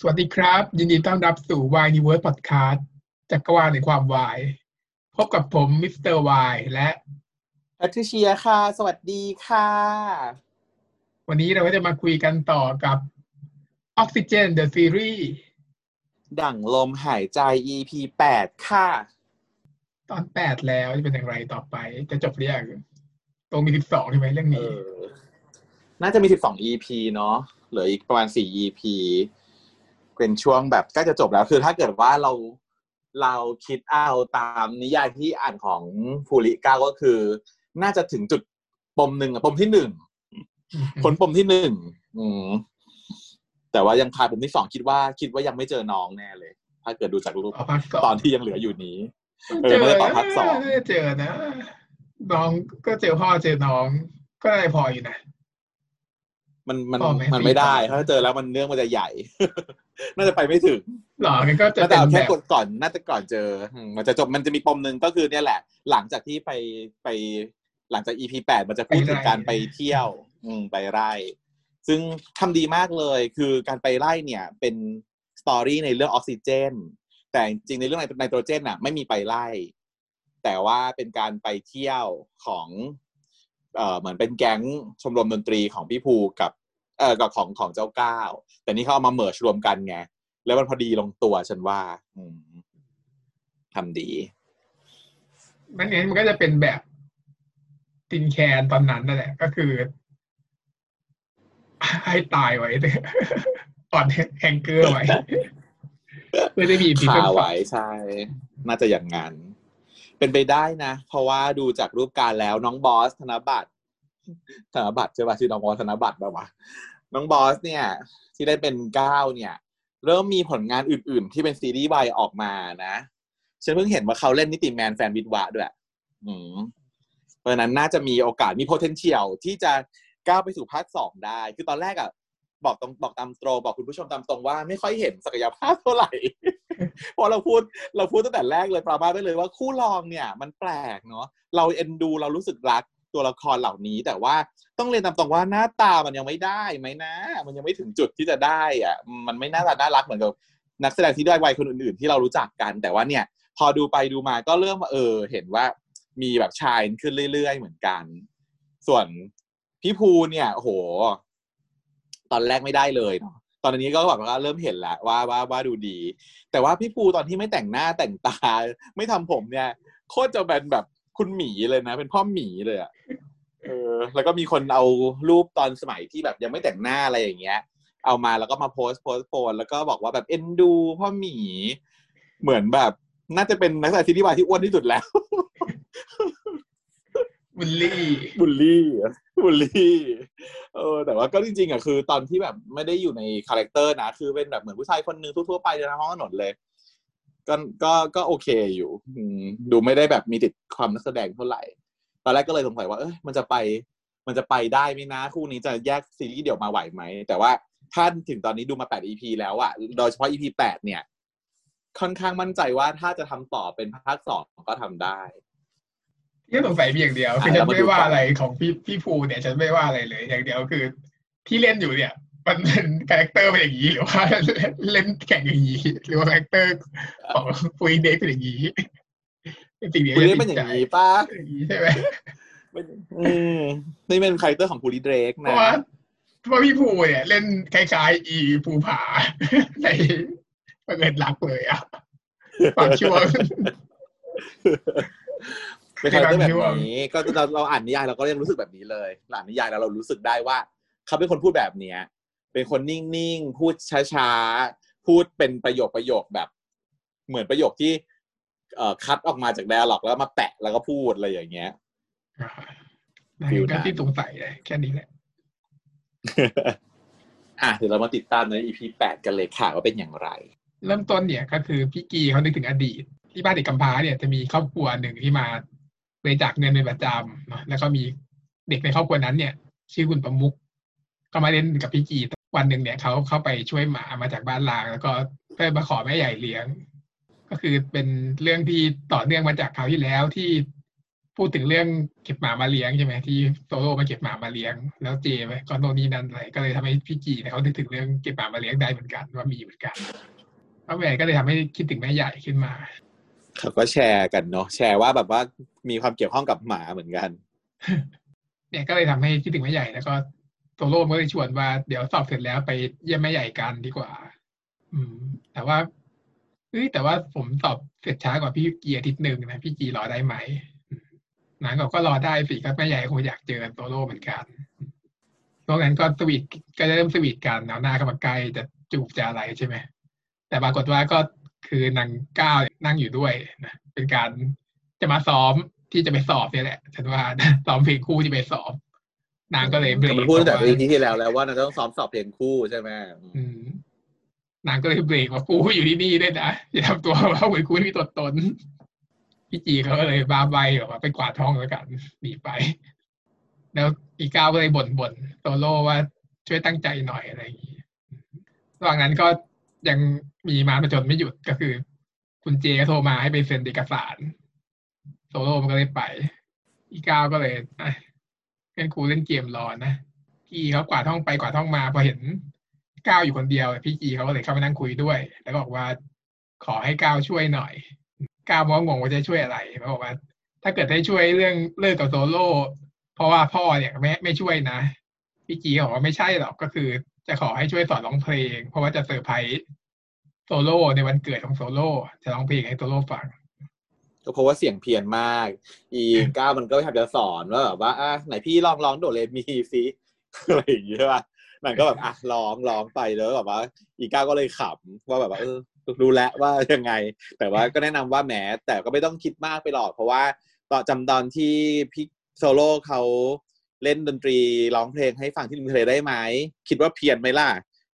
สวัสดีครับ ยินดีต้อนรับสู่ Y in Universe Podcast จักรวาลในความ Y พบกับผมมิสเตอร์วายและแพทริเชียค่ะ สวัสดีค่ะ วันนี้เราก็จะมาคุยกันต่อกับ Oxygen the Series ดั่งลมหายใจ EP แปดค่ะ ตอนแปดแล้วจะเป็นอย่างไรต่อไป จะจบหรือยังตรงมีสิบสองใช่ไหมเรื่องเอนี้อน่าจะมีสิบสอง EP เนาะเหลืออีกประมาณสี่ EP เป็นช่วงแบบใกล้จะจบแล้ว คือถ้าเกิดว่าเราเราคิดเอาตามนิยายที่อ่านของฟูริก้าก็คือ น่าจะถึงจุดปมหนึ่งอะปมที่หนึ่งพ้นปมที่หนึ่งอืมแต่ว่ายังคาปมที่สองคิดว่าคิดว่ายังไม่เจอน้องแน่เลย ถ้าเกิดดูจากรูปเอาพักสองตอนที่ยังเหลืออยู่นี้เอเจออไม่ได้ต่อภาคสองน่าจะเจอนะน้องก็เจอพ่อเจอน้องก็ได้พออยู่นะ มันมันพอไหมมันไม่ได้ปีสองถ้าเจอแล้วมันเรื่องมันจะใหญ่ น่าจะไปไม่ถึงหรองั้นก็จะน่าเป็จะนเอาแบแค่บกดก่อนน่าจะก่อนเจออืมมันจะจบมันจะมีปมหนึ่งก็คือเนี่ยแหละ หลังจากที่ไปไปหลังจาก EP แปดมันจะพูดถึงการไปเที่ยว อืมไปไร่ ซึ่งทำดีมากเลย คือการไปไร่เนี่ย เป็นสตอรี่ในเรื่องออกซิเจน แต่จริงๆในเรื่องไนโตรเจนน่ะ ไม่มีไปไล่แต่ว่าเป็นการไปเที่ยวของเอ่อเหมือนเป็นแก๊งชมรมดนตรีของพี่ภูกับ เอ่อกับของของเจ้าก้าวแต่นี่เขาเอามาเมิร์ชรวมกันไง แล้วมันพอดีลงตัวฉันว่า อืมทำดีนั่นเองมันก็จะเป็นแบบตินแคนตอนนั้นนั่นแหละก็คือ ให้ตายไว้อ่อนแฮงเกอร์ไว้เพื่อจะมีพีขาเพิลไว้ใช่ น่าจะอย่างนั้น เป็นไปได้นะ เพราะว่าดูจากรูปการแล้วน้องบอสธนบัตร ธนบัตรใช่ป่ะชื่อน้องบอสธนบัตรแบบว่าน้องบอสเนี่ย ที่ได้เป็นเก้าเนี่ย เริ่มมีผลงานอื่น ๆ ที่เป็นซีรีส์วายออกมานะฉันเพิ่งเห็นว่าเขาเล่นนิติแมนแฟนวิดวะด้วยอืมเพราะนั้นน่าจะมีโอกาสมี potential ที่จะก้าวไปสู่ภาคสองได้ คือตอนแรกอะบอกตรงบอกตามตรงบอกคุณผู้ชมตามตรงว่าไม่ค่อยเห็นศักยภาพเท่าไหร่เพราะเราพูดเราพูดตั้งแต่แรกเลยปรามาได้เลยว่าคู่รองเนี่ย มันแปลกเนาะเราเอ็นดูเรารู้สึกรัก ตัวละครเหล่านี้ แต่ว่าต้องเรียนตามตรงว่าหน้าตามันยังไม่ได้ไหมนะ มันยังไม่ถึงจุดที่จะได้อะมันไม่น่าตาน่ารักเหมือนกับนักแสดงที่ด้วัยคนอื่นๆ ที่เรารู้จักกัน แต่ว่าเนี่ย พอดูไปดูมาก็เริ่มเออ เห็นว่ามีแบบชายขึ้นเรื่อยๆ เหมือนกัน ส่วนพี่ภูเนี่ยโอ้โหตอนแรกไม่ได้เลยเนาะตอนนี้ก็แบบว่าเริ่มเห็นแล้วว่าว่าว่าดูดี แต่ว่าพี่ภูตอนที่ไม่แต่งหน้าแต่งตา ไม่ทำผมเนี่ย โคตรจะเป็นแบบ คุณหมีเลยนะ เป็นพ่อหมีเลยอะเออ แล้วก็มีคนเอารูปตอนสมัยที่แบบยังไม่แต่งหน้าอะไรอย่างเงี้ย เอามาแล้วก็มาโพสต์โพสต์โพสต์แล้วก็บอกว่าแบบเอ็นดู พ่อหมี เหมือนแบบ น่าจะเป็นนักแสดงซีรีส์วายที่อ้วนที่สุดแล้วbully bully อะบุลลี่เออแต่ว่าก็จริงๆอะคือ ตอนที่แบบไม่ได้อยู่ใน character นะ คือเป็นแบบเหมือนผู้ชายคนหนึ่งทั่วๆไปเดินทางท้องถนนเลย ก็ก็ก็โอเคอยู่อืมดูไม่ได้แบบมีติดความนักแสดงเท่าไหร่ตอนแรกก็เลยสงสัยว่าเอ้ยมันจะไป มันจะไปได้ไหมนะ คู่นี้จะแยกซีรีส์เดี่ยวมาไหวไหม แต่ว่าถ้าถึงตอนนี้ดูมา 8 EP แล้วอะโดยเฉพาะ EP 8 เนี่ย ค่อนข้างมั่นใจว่าถ้าจะทำต่อเป็นภาคสองก็ทำได้ที่สงสัยเพียางเดียวคืออะฉัเรานมาไม่ดูว่ากันอะไรของพี่พี่ภูเนี่ยฉันไม่ว่าอะไรเลยอย่างเดียวคือ ที่เล่นอยู่เนี่ย มันเป็นคาแรคเตอร์เป็นอย่างนี้หรือว่าเล่นแข่งอย่างนี้หรือว่าคาแรคเตอร์ของฟูอินเด็กเป็นอย่างนี้เป็นสิ่งเดียวคุณที่นี่เป็นอย่างนี้ป้าเป็นอย่างนี้ใช่ไหมอืมนี่เป็นคาแรคเตอร์ของพูลิเดรกเพนะราะว่าเพราะว่าพี่ภูเนี่ย เล่นคล้ายๆอีภูผาในประเงินรักเลยอะบางช่วงเป็น character ในแบบางช่วงบนี้ ก็เราเราอ่านนิยายเราก็ยังรู้สึกแบบนี้เลยเราอ่านนิยายแล้วเรารู้สึกได้ว่าเขาเป็นคนพูดแบบเนี้ย เป็นคนนิ่งๆ พูดช้าๆ พูดเป็นประโยคประโยคแบบ เหมือนประโยคที่เอ่อคัดออกมาจาก dialogue แล้วมาแปะแล้วก็พูดอะไรอย่างเงี้ย feel ก็นั้นที่สงสัยเลยแค่นี้แหละอะเดี๋ยวเรามาติดตามใน EP แปดกันเลยค่ะว่าเป็นอย่างไร เริ่มต้นเนี่ยก็คือพี่กีเขานึกถึงอดีต ที่บ้านเด็กกำพร้าเนี่ยจะมีครอบครัวหนึ่งที่มาบริจาคเงินเป็นประจำเนาะแล้วก็มีเด็กในครอบครัวนั้นเนี่ย ชื่อคุณประมุกก็มาเล่นกับพี่กี วันหนึ่งเนี่ยเขาเข้าไปช่วยหมามาจากบ้านลาง แล้วก็เพื่อมาขอแม่ใหญ่เลี้ยง ก็คือเป็นเรื่องที่ต่อเนื่องมาจากคราวที่แล้วที่พูดถึงเรื่องเก็บหมามาเลี้ยงใช่ไหมที่โซโล่มาเก็บหมามาเลี้ยง แล้วเจไปก็โนนนี่นั่นอะไรก็เลยทำให้พี่กีเนี่ยเขานึกถึงเรื่องเก็บหมามาเลี้ยงได้เหมือนกันว่ามีเหมือนกันแล้วแหวนก็เลยทำให้คิดถึงแม่ใหญ่ขึ้นมาเขาก็แชร์กันเนาะแชร์ว่าแบบว่ามีความเกี่ยวข้องกับหมาเหมือนกัน เนี่ยก็เลยทำให้คิดถึงแม่ใหญ่แล้วก็ โซโล่มันก็เลยชวนว่าเดี๋ยวสอบเสร็จแล้วไปเยี่ยมแม่ใหญ่กันดีกว่า อืม แต่ว่าเอ้ยแต่ว่าผมสอบเสร็จช้ากว่าพี่กีอาทิตย์หนึ่งนะพี่กีรอได้ไหมนางก็ก็รอได้สิก็แม่ใหญ่คงอยากเจอโซโล่เหมือนกันตรงนั้นก็สวีทก็จะเริ่มสวีทกันเอาหน้าเข้ามาใกล้จะจูบจะอะไรใช่ไหมแต่ปรากฏว่าก็คือนางก้าวนั่งอยู่ด้วยนะเป็นการจะมาซ้อมที่จะไปสอบเนี่ยแหละฉันว่าซ้อมเพลงคู่ที่ไปสอบ นางก็เลยเบรกมันพูดตั้งแต่บอกปีว่าที่แล้วแล้วว่านางต้องซ้อมสอบเพลงคู่ใช่ไหมอืมนางก็เลยเบรกว่ากูอยู่ที่นี่ด้วยนะอย่าทำตัวว่าเหมือนกูไม่มีตัวตนพี่จีเขาก็เลยบ้าใบบอกว่าไปกวาดท้องแล้วกันหนีไป แล้วอีก้าวก็เลยบ่นบ่นโซโล่ว่าช่วยตั้งใจหน่อยอะไรอย่างนี้ระหว่างนั้นก็ยังมีมาประจนไม่หยุดก็คือ คุณเจก็โทรมาให้ไปเซ็นเอกสาร โซโล่มันก็เลยไป อีก้าวก็เลย อะเล่นครูเล่นเกมรอนะพี่เขากวาดห้องไปกวาดห้องมาพอเห็นก้าวอยู่คนเดียว พี่จีเขาก็เลยเข้ามานั่งคุยด้วย แล้วบอกว่าขอให้ก้าวช่วยหน่อยก้าวมองงงว่าจะช่วยอะไรเขาบอกว่า ถ้าเกิดได้ช่วยเรื่องเลิกกับโซโล่เพราะว่าพ่อเนี่ยไม่ไม่ช่วยนะพี่กีเขาบอกว่าไม่ใช่หรอกก็คือ จะขอให้ช่วยสอนร้องเพลง เพราะว่าจะเซอร์ไพรส์โซโล่ในวันเกิดของโซโล่จะร้องเพลงให้โซโล่ฟัง ก็เพราะว่าเสียงเพี้ยนมาก อีก้าวมันก็พยายามจะสอนว่าแบบว่าอะไหนพี่ลองร้องโดเรมีซิอะไรอย่างเงี้ยใช่ป่ะนางก็แบบอะร้องร้องไปแล้วแบบว่า อีก้าวก็เลยขำว่าแบบว่าเออรู้แล้วว่ายังไง แต่ว่าก็แนะนำว่าแหมแต่ก็ไม่ต้องคิดมากไปหรอกเพราะว่าตอนจำตอนที่พี่โซโล่เขาเล่นดนตรีร้องเพลงให้ฟังที่ริมทะเลได้ไหมคิดว่าเพี้ยนไหมล่ะ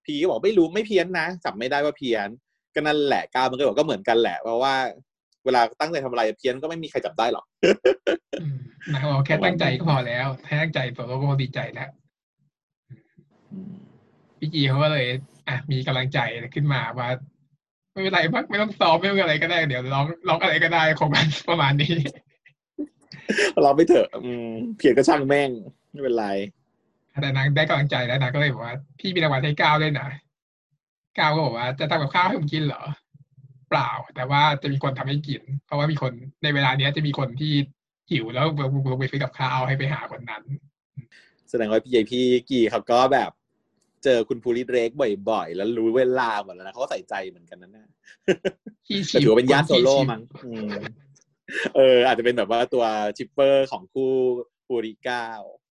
พี่ก็บอกไม่รู้ไม่เพี้ยนนะจำไม่ได้ว่าเพี้ยน ก็นั่นแหละก้าวมันก็บอกก็เหมือนกันแหละเพราะว่า เวลาตั้งใจทำอะไรเพี้ยนก็ไม่มีใครจับได้หรอกอืมนางบอกแค่ตั้งใจก็พอแล้วแค่ตั้งใจโซโล่ก็ดีใจแล้วพี่จีเขาก็เลย อะมีกำลังใจขึ้นมาว่าไม่เป็นไรมักไม่ต้องซ้อมไม่ต้องอะไรก็ได้ เดี๋ยวร้องร้องอะไรก็ได้ของมันประมาณนี้เราไม่เถอะ อืมเพียนก็ช่างแม่งไม่เป็นไรแต่นางได้กำลังใจแล้วนางก็เลยบอกว่า พี่มีรางวัลให้ก้าวด้วยนะก้าวก็บอกว่าจะทำกับข้าวให้ผมกินเหรอ เปล่า แต่ว่าจะมีคนทำให้กิน เพราะว่ามีคนในเวลาเนี้ยจะมีคนที่หิวแล้วลงไปซื้อกับข้าวให้ไปหาคนนั้น แสดงว่าพี่ใหญ่พี่กีเขาก็แบบ เจอคุณภูริเรกบ่อยๆ แล้วรู้เวลาหมดแล้วนะเขาก็ใส่ใจเหมือนกันนะเนี่ยที่แต่ถือว่าเป็นญาติโซโล่คนที่ชิมั้งอืมเออ อาจจะเป็นแบบว่าตัว shipper ของคู่ภูริเก้า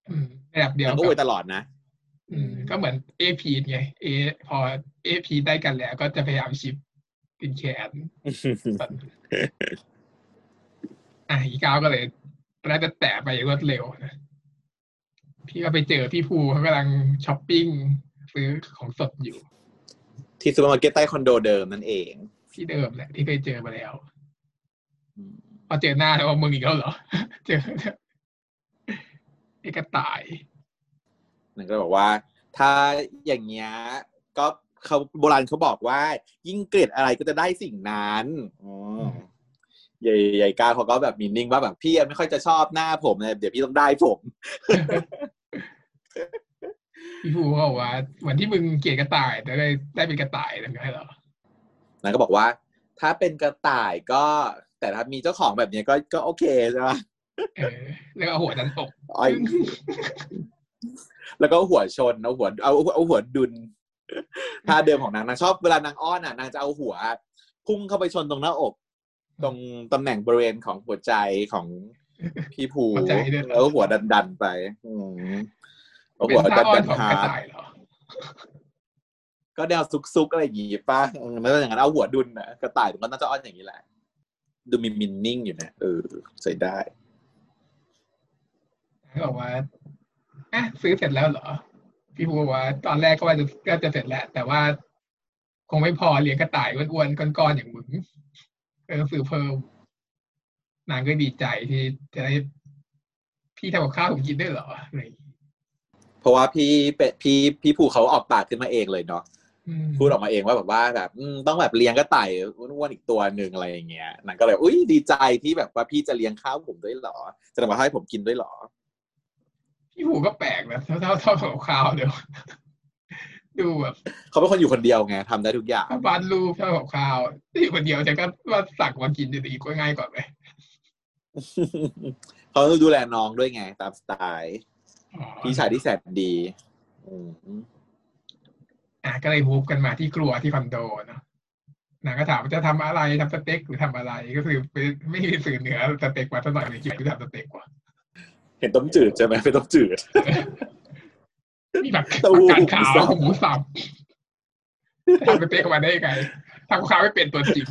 อืมระดับเดียวแล้วก็ก็อวยตลอดนะอืมก็เหมือนเอพีไงเอพอเอพีได้กันแล้วก็จะพยายาม ship กินแขนอะอีก้าวก็เลยแล้วจะแตะไปอย่างรวดเร็วนะพี่ก็ไปเจอพี่ภูเขากำลังช้อปปิ้งซื้อของสดอยู่ ที่ซูเปอร์มาร์เก็ตใต้คอนโดเดิมนั่นเอง ที่เดิมแหละที่เคยเจอมาแล้วอืมพอเจอหน้าแล้วว่ามึงอีกแล้วเหรอ เจอไอ้กระต่ายนั่นก็บอกว่า ถ้าอย่างเงี้ยก็ เขาโบราณเขาบอกว่า ยิ่งเกลียดอะไรก็จะได้สิ่งนั้นอ๋อใหญ่ใหญ่กาเขาก็แบบมีนิ่งว่าแบบพี่ไม่ค่อยจะชอบหน้าผมเลยเดี๋ยวพี่ต้องได้ผมพี่ภูเขาบอกว่าเหมือนที่มึงเกลียดกระต่ายแต่ได้ได้เป็นกระต่ายทำไงเหรอนางก็บอกว่า ถ้าเป็นกระต่ายก็ แต่ถ้ามีเจ้าของแบบเนี้ยก็ก็โอเคใช่ไหมเออแล้วก็เอาหัวดันอกอ้อยแล้วก็หัวชนเอาหัวเอาเอาหัวดุน ท่าเดิมของนางนางชอบเวลานางอ้อนอะนางจะเอาหัว พุ่งเข้าไปชนตรงหน้าอก ตรงตำแหน่งบริเวณของหัวใจของพี่ภูหัวใจด้วยเหรอแล้วหัวดันดันๆไปอืมเอาเป็นหัวท่าดันอ้อดันนของกระฮาร์ดต่ายเหรอก็แนวซุกซุกๆอะไรอย่างงี้ป่ะเออแล้วอย่างนั้นเอาหัวดุนน่ะกระต่ายมันก็น่าจะอ้อนอย่างนี้แหละ ดูมีมินนิ่งอยู่นะเออใส่ได้เขาบอกว่าอะซื้อเสร็จแล้วเหรอ พี่ภูบอกว่า ตอนแรกก็ว่าจะก็จะเสร็จแล้ว แต่ว่า คงไม่พอเลี้ยงกระต่ายอ้วนๆก้อนๆอย่างมึงก็ต้องซื้อเพิ่มนางก็ดีใจที่จะได้พี่ทำกับข้าวผมกินได้วยเหรออะไรอย่างงี้เพราะว่าพี่เป็ดพี่พี่ภูเขาออกปากขึ้นมาเองเลยเนาะอืมพูดออกมาเองว่าแบบว่าแบบอืมต้องแบบเลี้ยงกระต่ายอ้วนๆอีกตัวหนึ่งอะไรอย่างเงี้ยนางก็เลยอุ้ยดีใจที่แบบว่าพี่จะเลี้ยงข้าวผมด้วยเหรอ จะทำมาให้ผมกินด้วยเหรอ พี่หูก็แปลกนะเท่าเท่าเท่ากับข่าวเดี๋ยวดูแบบเขาเป็นคนอยู่คนเดียวไงทำได้ทุกอย่างถ้าวาดรูปเท่ากับข่าวที่คนเดียวฉันก็ว่าสั่งมากินอยู่ดีก็ง่ายกว่าไหมเขาต้องดูแลน้องด้วยไง ตามสไตล์อ๋อพี่ชายที่แสนดีอืมอะก็เลยมูฟกันมาที่ครัวที่คอนโดเนาะนางก็ถามว่าจะทำอะไรทำสเต็กหรือทำอะไร ก็คือไม่ไม่มีสื่อเหนือสเต็กมาสักหน่อยเลยคิดว่าทำสเต็กกว่า เห็นต้มจืดใช่ไหมเป็นต้มจืดมีแบบเต้าหู้ผักกาดขาวหมูสับหมูสับทำสเต็กออกมาได้ยังไงทำกับข้าวไม่เป็นตัวจริง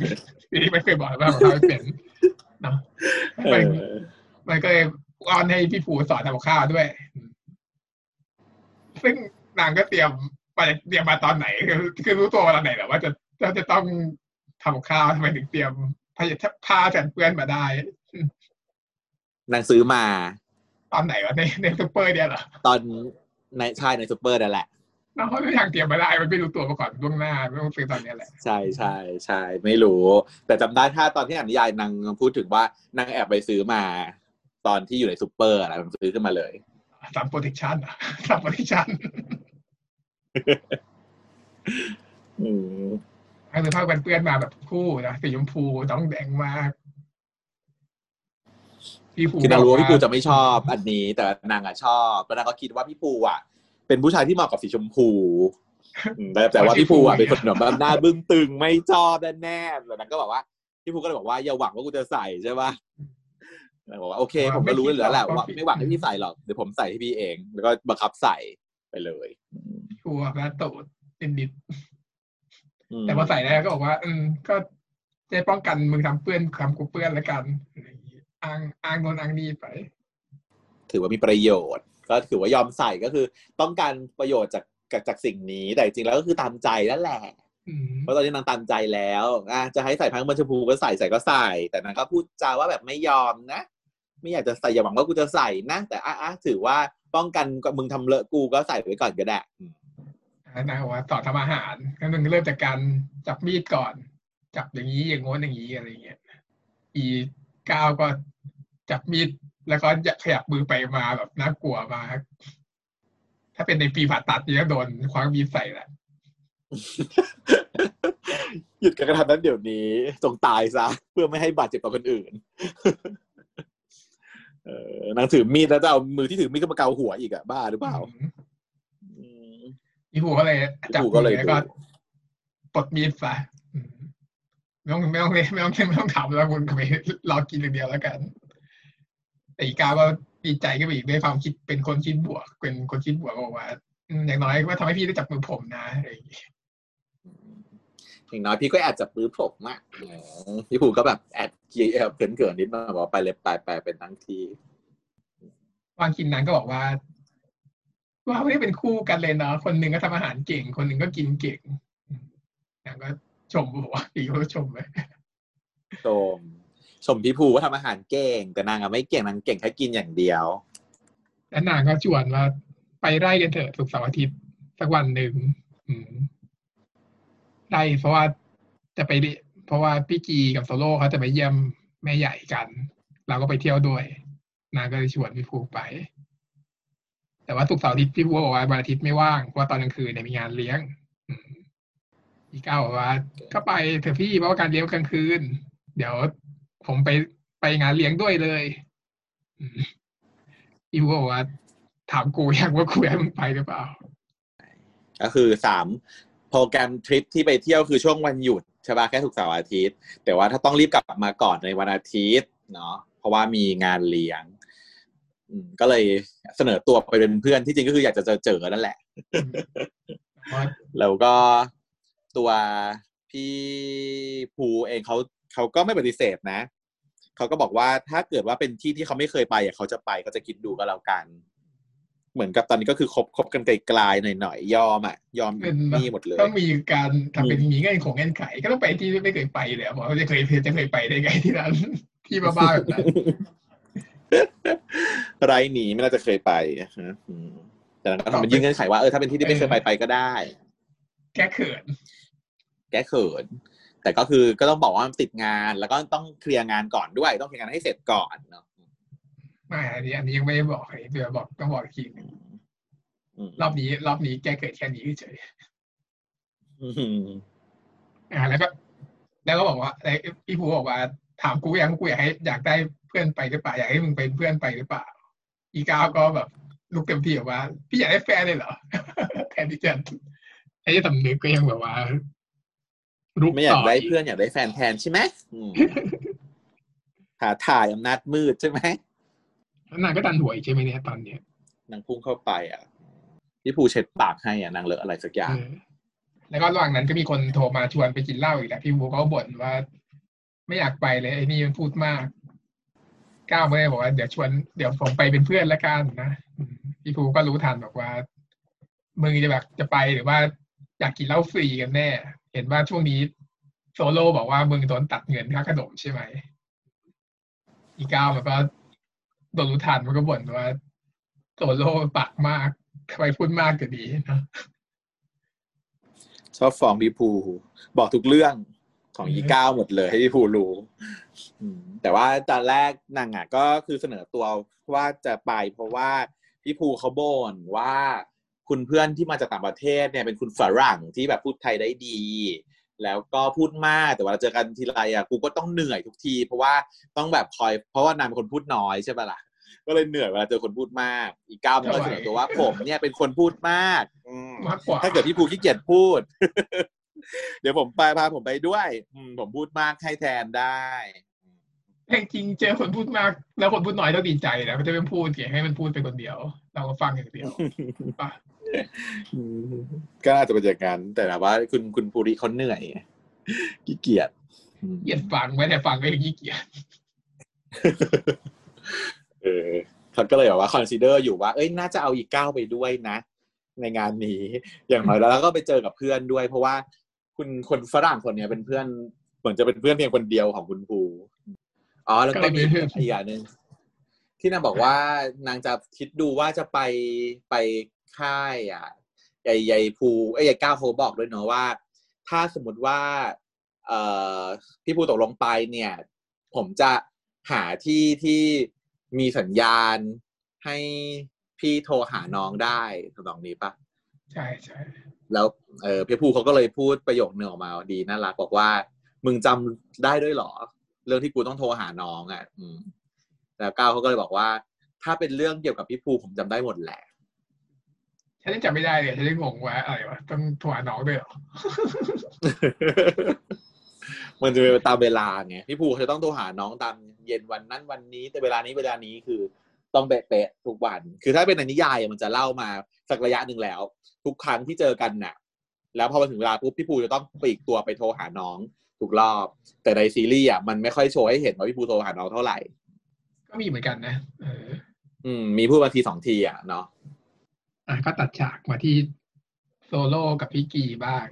ทีนี้ไม่เคยบอกว่าทำกับข้าวไม่เป็นเนาะเอมันอมันก็เลยอ้อนให้พี่ผูสอนทำกับข้าวด้วย ซึ่งนางก็เตรียมไปเตรียมมาตอนไหน คือคือรู้ตัวตอนไหนแหละว่าจะจะจะต้องทำกับข้าวทำไมถึงเตรียมผ้าผ้ากันเปื้อนมาได้นางซื้อมา ตอนไหนวะในในซูเปอร์เนี่ยเหรอตอนในใช่ในซูเปอร์นั่นแหละน้องเขาไม่ทางเตรียมมาได้มันไม่รู้ตัวมาก่อนล่วงหน้าไม่ต้องซื้อตอนเนี้ยแหละใช่ใช่ใช่ไม่รู้ แต่จำได้ถ้าตอนที่อ่านนิยายนางพูดถึงว่านางแอบไปซื้อมา ตอนที่อยู่ในซูเปอร์อะไรมันซื้อขึ้นมาเลย some protection อะ some protectionอืมคือผ้าแผ่นเปื้อนมาแบบคู่นะสีชมพูต้องแดงมาก พี่ผูคือนางรู้ว่าบพี่กปูจะไม่ชอบอันนี้ แต่นางอะชอบแล้วนางก็คิดว่าพี่ปูอะเป็นผู้ชายที่เหมาะกับสีชมพูอืมแต่แต่ว่าพี่ปูอะเป็นคนแบบหน้าบึ้งตึงไม่ชอบแน่ๆแล้วนางก็บอกว่าพี่ปูก็เลยบอกว่าอย่าหวังว่ากูจะใส่ใช่ป่ะนางบอกว่าโอเค ผมก็รู้อยู่แล้วแหละว่าไม่หวังให้พี่ใส่หรอกเดี๋ยวผมใส่ให้พี่เอง แล้วก็บังคับใส่ไปเลยชัวร์นะตูดเป็นดิดอืมแต่พอใส่แล้วก็บอกว่า อืมก็จะป้องกันมึงทำเปื้อนทำกูเปื้อนแล้วกัน อะไรอย่างงี้อ้างอ้างโนนอ้างนี่ไป ถือว่ามีประโยชน์ ก็ถือว่ายอมใส่ก็คือ ต้องการประโยชน์จากจากจากสิ่งนี้ แต่จริงๆแล้วก็คือตามใจนั่นแหละอืมเพราะตอนนี้นางตามใจแล้วอะจะให้ใส่พังบัญชมพูก็ใส่ใส่ก็ใส่ แต่นางก็พูดจาว่าแบบไม่ยอมนะ ไม่อยากจะใส่อย่าหวังว่ากูจะใส่นะ แต่อะอะถือว่าป้องกันกับมึงทำเลอะกูก็ใส่ไว้ก่อนก็ได้อืมแล้วนางบอกว่าสอนทำอาหารก็มึงเริ่มจากการจับมีดก่อน จับอย่างนี้อย่างโน้นอย่างนี้อะไรอย่างเงี้ยอี ก้าวก็จับมีดแล้วก็ขยับมือไปมาแบบน่ากลัวมากถ้าเป็นในปีผ่าตัดนี่ก็โดนคว้างมีดใส่แหละหยุดการกระทำนั้นเดี๋ยวนี้จงตายซะเพื่อไม่ให้บาดเจ็บต่อคนอื่น เออนางถือมีดแล้วจะเอามือที่ถือมีดก็มาเกาหัวอีกอะบ้าหรือเปล่าอืมอืมอีหูก็เลยจับอีหูก็เลยมือแล้วก็ดูปลดมีดซะอืม ไม่ต้องไม่ต้องเล่นไม่ต้องไม่ต้องทำแล้วคุณก็ไปรอกินอย่างเดียวแล้วกัน แต่อีกาก็ดีใจก็ไปอีกด้วยความคิดเป็นคนคิดบวก เป็นคนคิดบวกก็บอกว่าอืมอย่างน้อยก็ทำให้พี่ได้จับมือผมนะอะไรอย่างเงี้ยอย่างน้อยพี่ก็แอบจับมือผมอะอืมพี่ภูก็แบบแอบเกียร์เขินเกินๆนิดมาบอกว่าไปเลยไปไปเป็นทั้งทีวางกินนั้นก็บอกว่า ว่าไม่ได้เป็นคู่กันเลยเนาะคนหนึ่งก็ทำอาหารเก่ง คนหนึ่งก็กินเก่งอืมนางก็ ชมบอกว่าอีกก็ชมเลยชม ชมพี่ภูว่าทำอาหารเก่ง แต่นางอะไม่เก่งนางเก่งแค่กินอย่างเดียว แล้วนางก็ชวนว่าไปไร่กันเถอะศุกร์เสาร์อาทิตย์สักวันหนึ่งอืมไร่เพราะว่าจะไปดิเพราะว่าพี่กีกับโซโล่เขาจะไปเยี่ยมแม่ใหญ่กัน เราก็ไปเที่ยวด้วยนางก็เลยชวนพี่ภูไป แต่ว่าศุกร์เสาร์อาทิตย์พี่ภูบอกว่าวันอาทิตย์ไม่ว่างเพราะว่าตอนกลางคืนเนี่ยมีงานเลี้ยงอืม พี่ก้าวบอกว่าก็ไปเถอะพี่เพราะว่าการเลี้ยงกลางคืน เดี๋ยวผมไปไปงานเลี้ยงด้วยเลยอืมพี่ภูบอกว่าถามกูอยากว่ากูอยากให้มึงไปหรือเปล่า ก็คือสามโปรแกรมทริปที่ไปเที่ยวคือช่วงวันหยุดใช่ปะแค่ถูกร์เสาร์อาทิตย์ แต่ว่าถ้าต้องรีบกลับมาก่อนในวันอาทิตย์เนาะเพราะว่ามีงานเลี้ยงอืมก็เลยเสนอตัวไปเป็นเพื่อนที่จริงก็คืออยากจะเจอเจอนั่นแหละเพราะแล้วก็ ตัวพี่ภูเองเขาเขาก็ไม่ปฏิเสธนะเขาก็บอกว่าถ้าเกิดว่าเป็นที่ที่เขาไม่เคยไปอะเขาจะไปก็จะคิดดูก็แล้วกัน เหมือนกับตอนนี้ก็คือคบคบกันไกลๆหน่อยๆยอมอะ ยอมเป็นนี่หมดเลยต้องมีการทำเป็นมีเงื่อนของเงื่อนไข ก็ต้องไปที่ไม่เคยไปเลยอะบอกว่าจะเคยจะเคยไปได้ไงที่นั้นที่บ้าๆแบบนั้นไรหนีไม่น่าจะเคยไปฮะอืมแต่นั้นก็ทำเป็นยื่นเงื่อนไขว่าเออถ้าเป็นที่ที่ไม่เคยไปไปก็ได้ แก้เขิน แก้เขิน แต่ก็คือก็ต้องบอกว่ามันติดงาน แล้วก็ต้องเคลียร์งานก่อนด้วย ต้องเคลียร์งานให้เสร็จก่อนเนาะไม่อันนี้อันนี้ยังไม่ได้บอกเลยเดี๋ยวบอกต้องบอกอีกทีหนึ่งอืมรอบนี้ รอบนี้แก้เกิดแค่นี้เฉยอืมอ่าแล้วก็ แล้วก็บอกว่าไอ้พี่ภูบอกว่า ถามกูยังกูอยากให้อยากได้เพื่อนไปหรือเปล่าอยากให้มึงเป็นเพื่อนไปหรือเปล่า อีก้าวก็แบบลุกเต็มที่บอกว่า พี่อยากได้แฟนเลยเหรอแทนที่จะไอ้ที่สำนึกก็ยังแบบว่า รุกไม่อยาต่กได้เพื่อนอยากได้แฟนแทนใช่ไหมอืมหาถ่ายอำนาจมืดใช่ไหมแล้วนางก็ดันหวยใช่ไหมเนี่ยตอนเนี้ยนางพุ่งเข้าไปอะพี่ภูเช็ดปากให้อะนางเลอะอะไรสักอย่างเออแล้วก็ระหว่างนั้นก็มีคนโทรมาชวนไปกินเหล้าอีกแหละพี่ภูก็บ่นว่า ไม่อยากไปเลยไอ้นี่มันพูดมากก้าวไม่ได้บอกว่าเดี๋ยวชวนเดี๋ยวผมไปเป็นเพื่อนละกันนะอืมพี่ภูก็รู้ทันบอกว่ามึงจะแบบจะไปหรือว่า อยากกินเหล้าฟรีกันแน่ เห็นว่าช่วงนี้โซโล่บอกว่ามึงโดนตัดเงินค่าขนมใช่ไหม อีก้าวมันก็โดนรู้ทันมันก็บ่นว่าโซโล่ปากมากทำไมพูดมากก็ดีนะชอบฟ้องพี่ภูบอกทุกเรื่องของอืมยีก้าวหมดเลยให้พี่ภูรู้อืมแต่ว่าตอนแรกนางอะก็คือเสนอตัวว่าจะไปเพราะว่าพี่ภูเขาบ่นว่า คุณเพื่อนที่มาจากต่างประเทศเนี่ยเป็นคุณฝรั่งที่แบบพูดไทยได้ดี แล้วก็พูดมากแต่เวลาเจอกันทีไรอะกูก็ต้องเหนื่อยทุกที เพราะว่าต้องแบบคอยเพราะว่านางเป็นคนพูดน้อยใช่ปะล่ะก็เลยเหนื่อยเวลาเจอคนพูดมาก อีกก้าวมันก็เสนอตัวว่าผมเนี่ยเป็นคนพูดมากอืมมากกว่าถ้าเกิดพี่ภูขี้เกียจพูด เดี๋ยวผมไปพาผมไปด้วยอืมผมพูดมากให้แทนได้แต่จริงๆเจอคนพูดมาก แล้วคนพูดน้อยต้องดีใจนะไม่ได้เป็นพูดเกี่ยให้มันพูดไปคนเดียว เราก็ฟังอย่างเดียวป่ะอืมก็อาจจะเป็นอย่างนั้นแต่แบบว่าคุณคุณภูริเขาเหนื่อยขี้เกียจอืมเกลียดฟังไม่แต่ฟังก็ยังขี้เกียจเออเขาก็เลยแบบว่า consider อยู่ว่า เอ้ยน่าจะเอาอีก้าวไปด้วยนะ ในงานนี้ อย่างน้อยแล้วก็ไปเจอกับเพื่อนด้วย เพราะว่าคุณคนฝรั่งคนเนี้ยเป็นเพื่อนเหมือนจะเป็นเพื่อนเพียงคนเดียวของคุณภูอ๋อแล้วก็มีอีกอย่างหนึ่ง ที่นางบอกว่านางจะคิดดูว่าจะไปไปค่ายอะใหญ่ใหญ่ภูไอ้ยใหญ่ก้าวเขาบอกด้วยเนาะว่า ถ้าสมมติว่า เอ่อพี่ภูตกลงไปเนี่ย ผมจะหาที่ที่มีสัญญาณให้พี่โทรหาน้องได้ทำนองนี้ปะใช่ใช่แล้วเออพี่ภูเขาก็เลยพูดประโยคนึงออกมาดีน่ารักบอกว่า มึงจำได้ด้วยเหรอ เรื่องที่กูต้องโทรหาน้องอะ อืม แล้วก้าวเขาก็เลยบอกว่า ถ้าเป็นเรื่องเกี่ยวกับพี่ภูผมจำได้หมดแหละฉันยังจำไม่ได้เลยฉันยังงงว่าอะไรวะต้องโทรหาน้องด้วยเหรอมันจะเป็นตามเวลาไงพี่ภูเขาจะต้องโทรหาน้องตามเย็นวันนั้นวันนี้แต่เวลานี้เวลานี้คือต้องเป๊ะๆทุกวัน คือถ้าเป็นในนิยายอะมันจะเล่ามาสักระยะหนึ่งแล้ว ทุกครั้งที่เจอกันน่ะ แล้วพอมาถึงเวลาปุ๊บพี่ภูจะต้องปลีกตัวไปโทรหาน้องทุกรอบ แต่ในซีรีส์อะมันไม่ค่อยโชว์ให้เห็นว่าพี่ภูโทรหาน้องเท่าไหร่ ก็มีเหมือนกันนะเอออืม มีพูดมาทีสองทีอะเนาะอะก็ตัดฉากมาที่โซโล่กับพี่กีบ้าง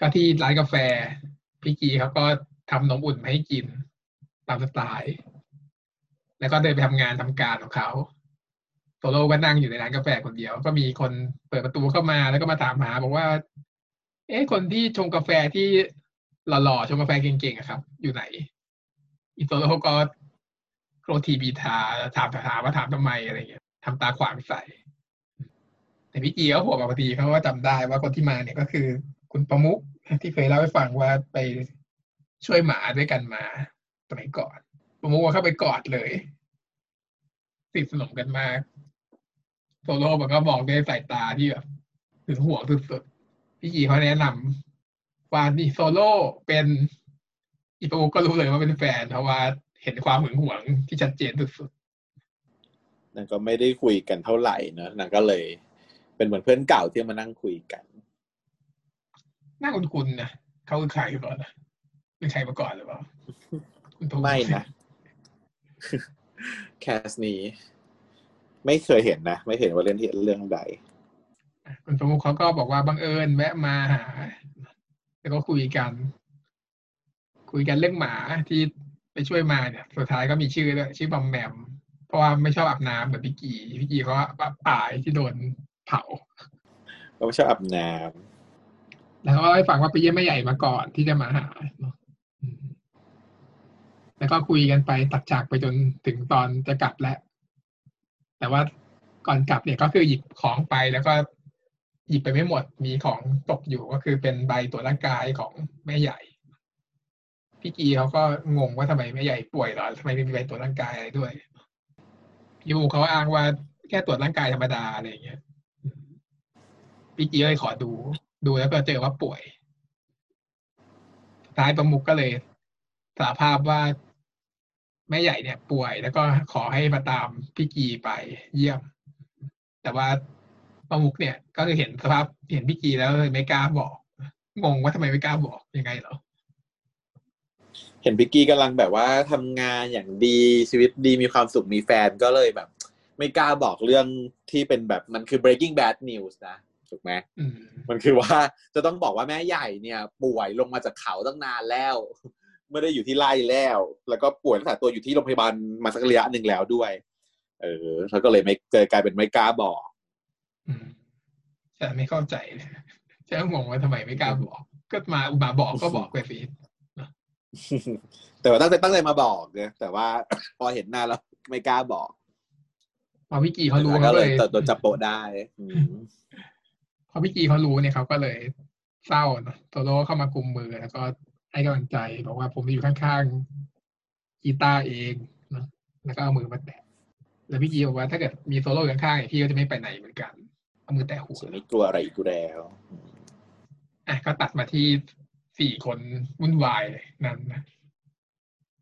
ก็ที่ร้านกาแฟ พี่กีเขาก็ทำนมอุ่นมาให้กิน ตามสไตล์แล้วก็เดินไปทำงานทำการของเขาโซโล่ก็นั่งอยู่ในร้านกาแฟคนเดียว ก็มีคนเปิดประตูเข้ามาแล้วก็มาถามหา บอกว่า เอ๊ะคนที่ชงกาแฟที่หล่อๆชงกาแฟเก่งๆอะครับ อยู่ไหน อีโซโล่ก็ โรธทีบีทาถามถามว่าถามทำไมอะไรเงี้ยทำตาขวางใส่ แต่พี่กีเขาบอกมาพอดีเขาว่าจำได้ว่าคนที่มาเนี่ยก็คือ คุณประมุกที่เคยเล่าให้ฟังว่าไปช่วยหมาด้วยกันมาสมัยก่อน ประมุกว่าเข้าไปกอดเลยสนิทสนมกันมากโซโล่มันก็บอกด้วยสายตาที่แบบถึงห่วงสุดๆพี่กีเขาแนะนำว่านี่โซโล่เป็นอีประมุกก็รู้เลยว่าเป็นแฟนเพราะว่า เห็นความหึงหวงที่ชัดเจนสุดนางก็ไม่ได้คุยกันเท่าไหร่เนอะนางก็เลย เป็นเหมือนเพื่อนเก่าที่มานั่งคุยกันๆน่าคุ้นๆนะเขาคือใครก่อนนะเป็นใครมาก่อนหรือเปล่าคุณประกไม่นะแคสนี้ ไม่เคยเห็นนะ ไม่เห็นว่าเล่นที่เรื่องใดคุณประมุขเขาก็บอกว่าบังเอิญแวะมาหาแล้วก็คุยกัน คุยกันเรื่องหมาที่ ไปช่วยมาเนี่ยสุดท้ายก็มีชื่อด้วยชื่อบอมแมมเพราะว่าไม่ชอบอาบน้ำเหมือนพี่กีพี่กีเขาว่าป่ายที่โดนเผาก็ไม่ชอบอาบน้แล้วก็ให้ฟังว่าไปเยี่ยมแม่ใหญ่มาก่อนที่จะมาหาเนาะอืมแล้วก็คุยกันไปตัดฉากไปจนถึงตอนจะกลับแล้ว แต่ว่าก่อนกลับเนี่ยก็คือหยิบของไปแล้วก็หยิบไปไม่หมดมีของตกอยู่ก็คือเป็นใบตรวจร่างกายของแม่ใหญ่ พี่กีเขาก็งงว่าทำไมแม่ใหญ่ป่วยหรอทำไมไม่มีใบตรวจร่างกายอะไรด้วยพี่มูเขาอ้างว่าแค่ตรวจร่างกายธรรมดาอะไรอย่างเงี้ยพี่กีเลยขอดู ดูแล้วก็เจอว่าป่วยสุดท้ายประมุกก็เลยสารภาพว่าแม่ใหญ่เนี่ย ป่วยแล้วก็ขอให้มาตามพี่กีไปเยี่ยม แต่ว่าประมุกเนี่ย ก็คือเห็นสภาพเห็นพี่กีแล้วเลยไม่กล้าบอกงงว่าทำไมไม่กล้าบอกยังไงเหรอ เห็นพิกกี้กำลังแบบว่าทำงานอย่างดีชีวิตดีมีความสุขมีแฟนก็เลยแบบ ไม่กล้าบอกเรื่องที่เป็นแบบมันคือ breaking bad news นะถูกไหมอืมมันคือว่าจะต้องบอกว่าแม่ใหญ่เนี่ย ป่วยลงมาจากเขาตั้งนานแล้ว ไม่ได้อยู่ที่ไร่แล้ว แล้วก็ป่วยรักษาตัวอยู่ที่โรงพยาบาลมาสักระยะหนึ่งแล้วด้วย เออแล้วก็เลยไม่เจอกลายเป็นไม่กล้าบอกอืมฉันไม่เข้าใจเลยฉันก็งงว่าทำไมไม่กล้าบอก ก็มาอุมาบอกก็บอกไปสิ แต่ว่าตั้งใจตั้งใจมาบอกเนี่ยแต่ว่าพอเห็นหน้าแล้วไม่กล้าบอกพอพี่กีเขารู้ก็เขาเลเลยยโดนจับโปะได้อืมพอพี่กีเขารู้เนี่ยเขาก็เลยเศร้าเนอะโตโร่เข้ามากุมมือแล้วก็ให้กำลังใจบอกว่าผมจะอยู่ข้างๆกีตาร์เองเนอะแล้วก็เอามือมาแตะแล้วพี่กีบอกว่าถ้าเกิดมีโซโล่อยู่ข้างๆเนี่ยพี่ก็จะไม่ไปไหนเหมือนกันเอามือแตะหัวฉันไม่กลัวอะไรอีกแล้วอะก็ตัดมาที่ สี่คนวุ่นวายเลยนั่นนะ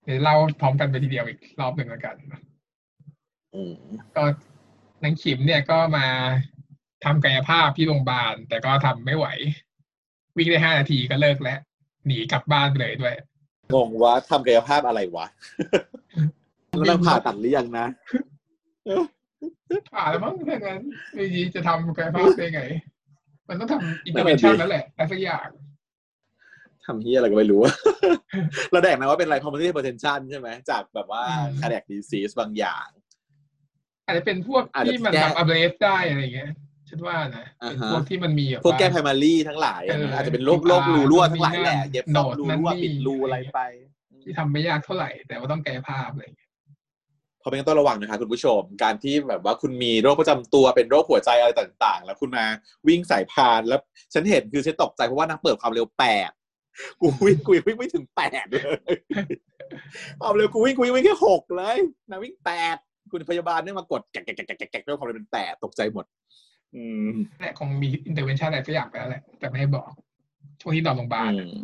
เดี๋ยวเล่าพร้อมกันไปทีเดียวอีกรอบหนึ่งแล้วกันนะอืมก็นางขิมเนี่ยก็มาทำกายภาพที่โรงพยาบาล แต่ก็ทำไม่ไหว วิ่งได้ห้านาทีก็เลิกแล้ว หนีกลับบ้านไปเลยด้วยงงว่าทำกายภาพอะไรวะแล้วต้องผ่าตัดหรือยังนะผ่าแล้วมั้งถ้างั้นไม่ดีจะทำกายภาพได้ไง มันต้องทำ intervention แล้วแหละอะไรสักอย่าง ทำเฮียอะไรก็ไม่รู้ เรา diag นะว่าเป็นไร pulmonary hypertension ใช่ไหมจากแบบว่า cardiac disease บางอย่าง อาจจะเป็นพวกอาจจะที่มันแก้ทำ ablate ได้อะไรอย่างเงี้ยฉันว่านะอ่าเป็นฮะพวกที่มันมีแบบพวกแก้ว่า primary ทั้งหลายอะเออนะอาจจะเป็นโรค QR โรครูรั่วทั้งหลายแหละนู่นนี่เย็บโหนซ่อมดรูนั่นรั่วนี่ปิดรูอะไรไป ที่ทำไม่ยากเท่าไหร่ แต่ว่าต้องกายภาพอะไรอย่างเงี้ยเพราะเป็นต้องระวังนะคะคุณผู้ชม การที่แบบว่าคุณมีโรคประจำตัวเป็นโรคหัวใจอะไรต่าง ๆ แล้วคุณมาวิ่งสายพานแล้วฉันเห็นคือฉันตกใจเพราะว่านางเปิดความเร็วแปด กูวิ่งกูยังวิ่งไม่ถึงแปดเลยควาเร็วกูวิ่งกูยังวิ่งแค่หกเลยนางวิ่งแปดคุณพยาบาลเนี่ยมากดแกะแกะแกะแกะแกะด้วยความเร็วเป็นแปดตกใจหมด อืมแหละคงมี intervention อะไรสักอย่างไปแล้วแหละแต่ไม่ให้บอก ช่วงที่นอนโรงพยาบาลอือะม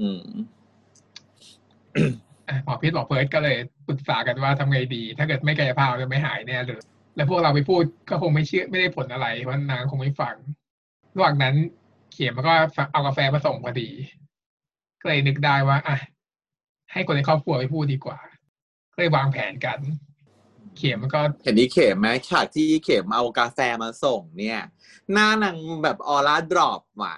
อืออะหมอพิษหมอเพิร์ดก็เลยปรึกษากันว่าทำไงดี ถ้าเกิดไม่กายภาพจะไม่หายแน่เลยแล้วพวกเราไปพูดก็คงไม่เชื่อไม่ได้ผลอะไรเพราะนางคงไม่ฟังระหว่างนั้น เขียมมันก็เอากาแฟมาส่งพอดีก็เลยนึกได้ว่าอะให้คนในครอบครัวไปพูดดีกว่าก็เลยวางแผนกัน เขียมมันก็เห็นนี่เข็มไหมฉากที่เข็มเอากาแฟมาส่ง เนี่ย หน้านางแบบออร่าดรอปอะ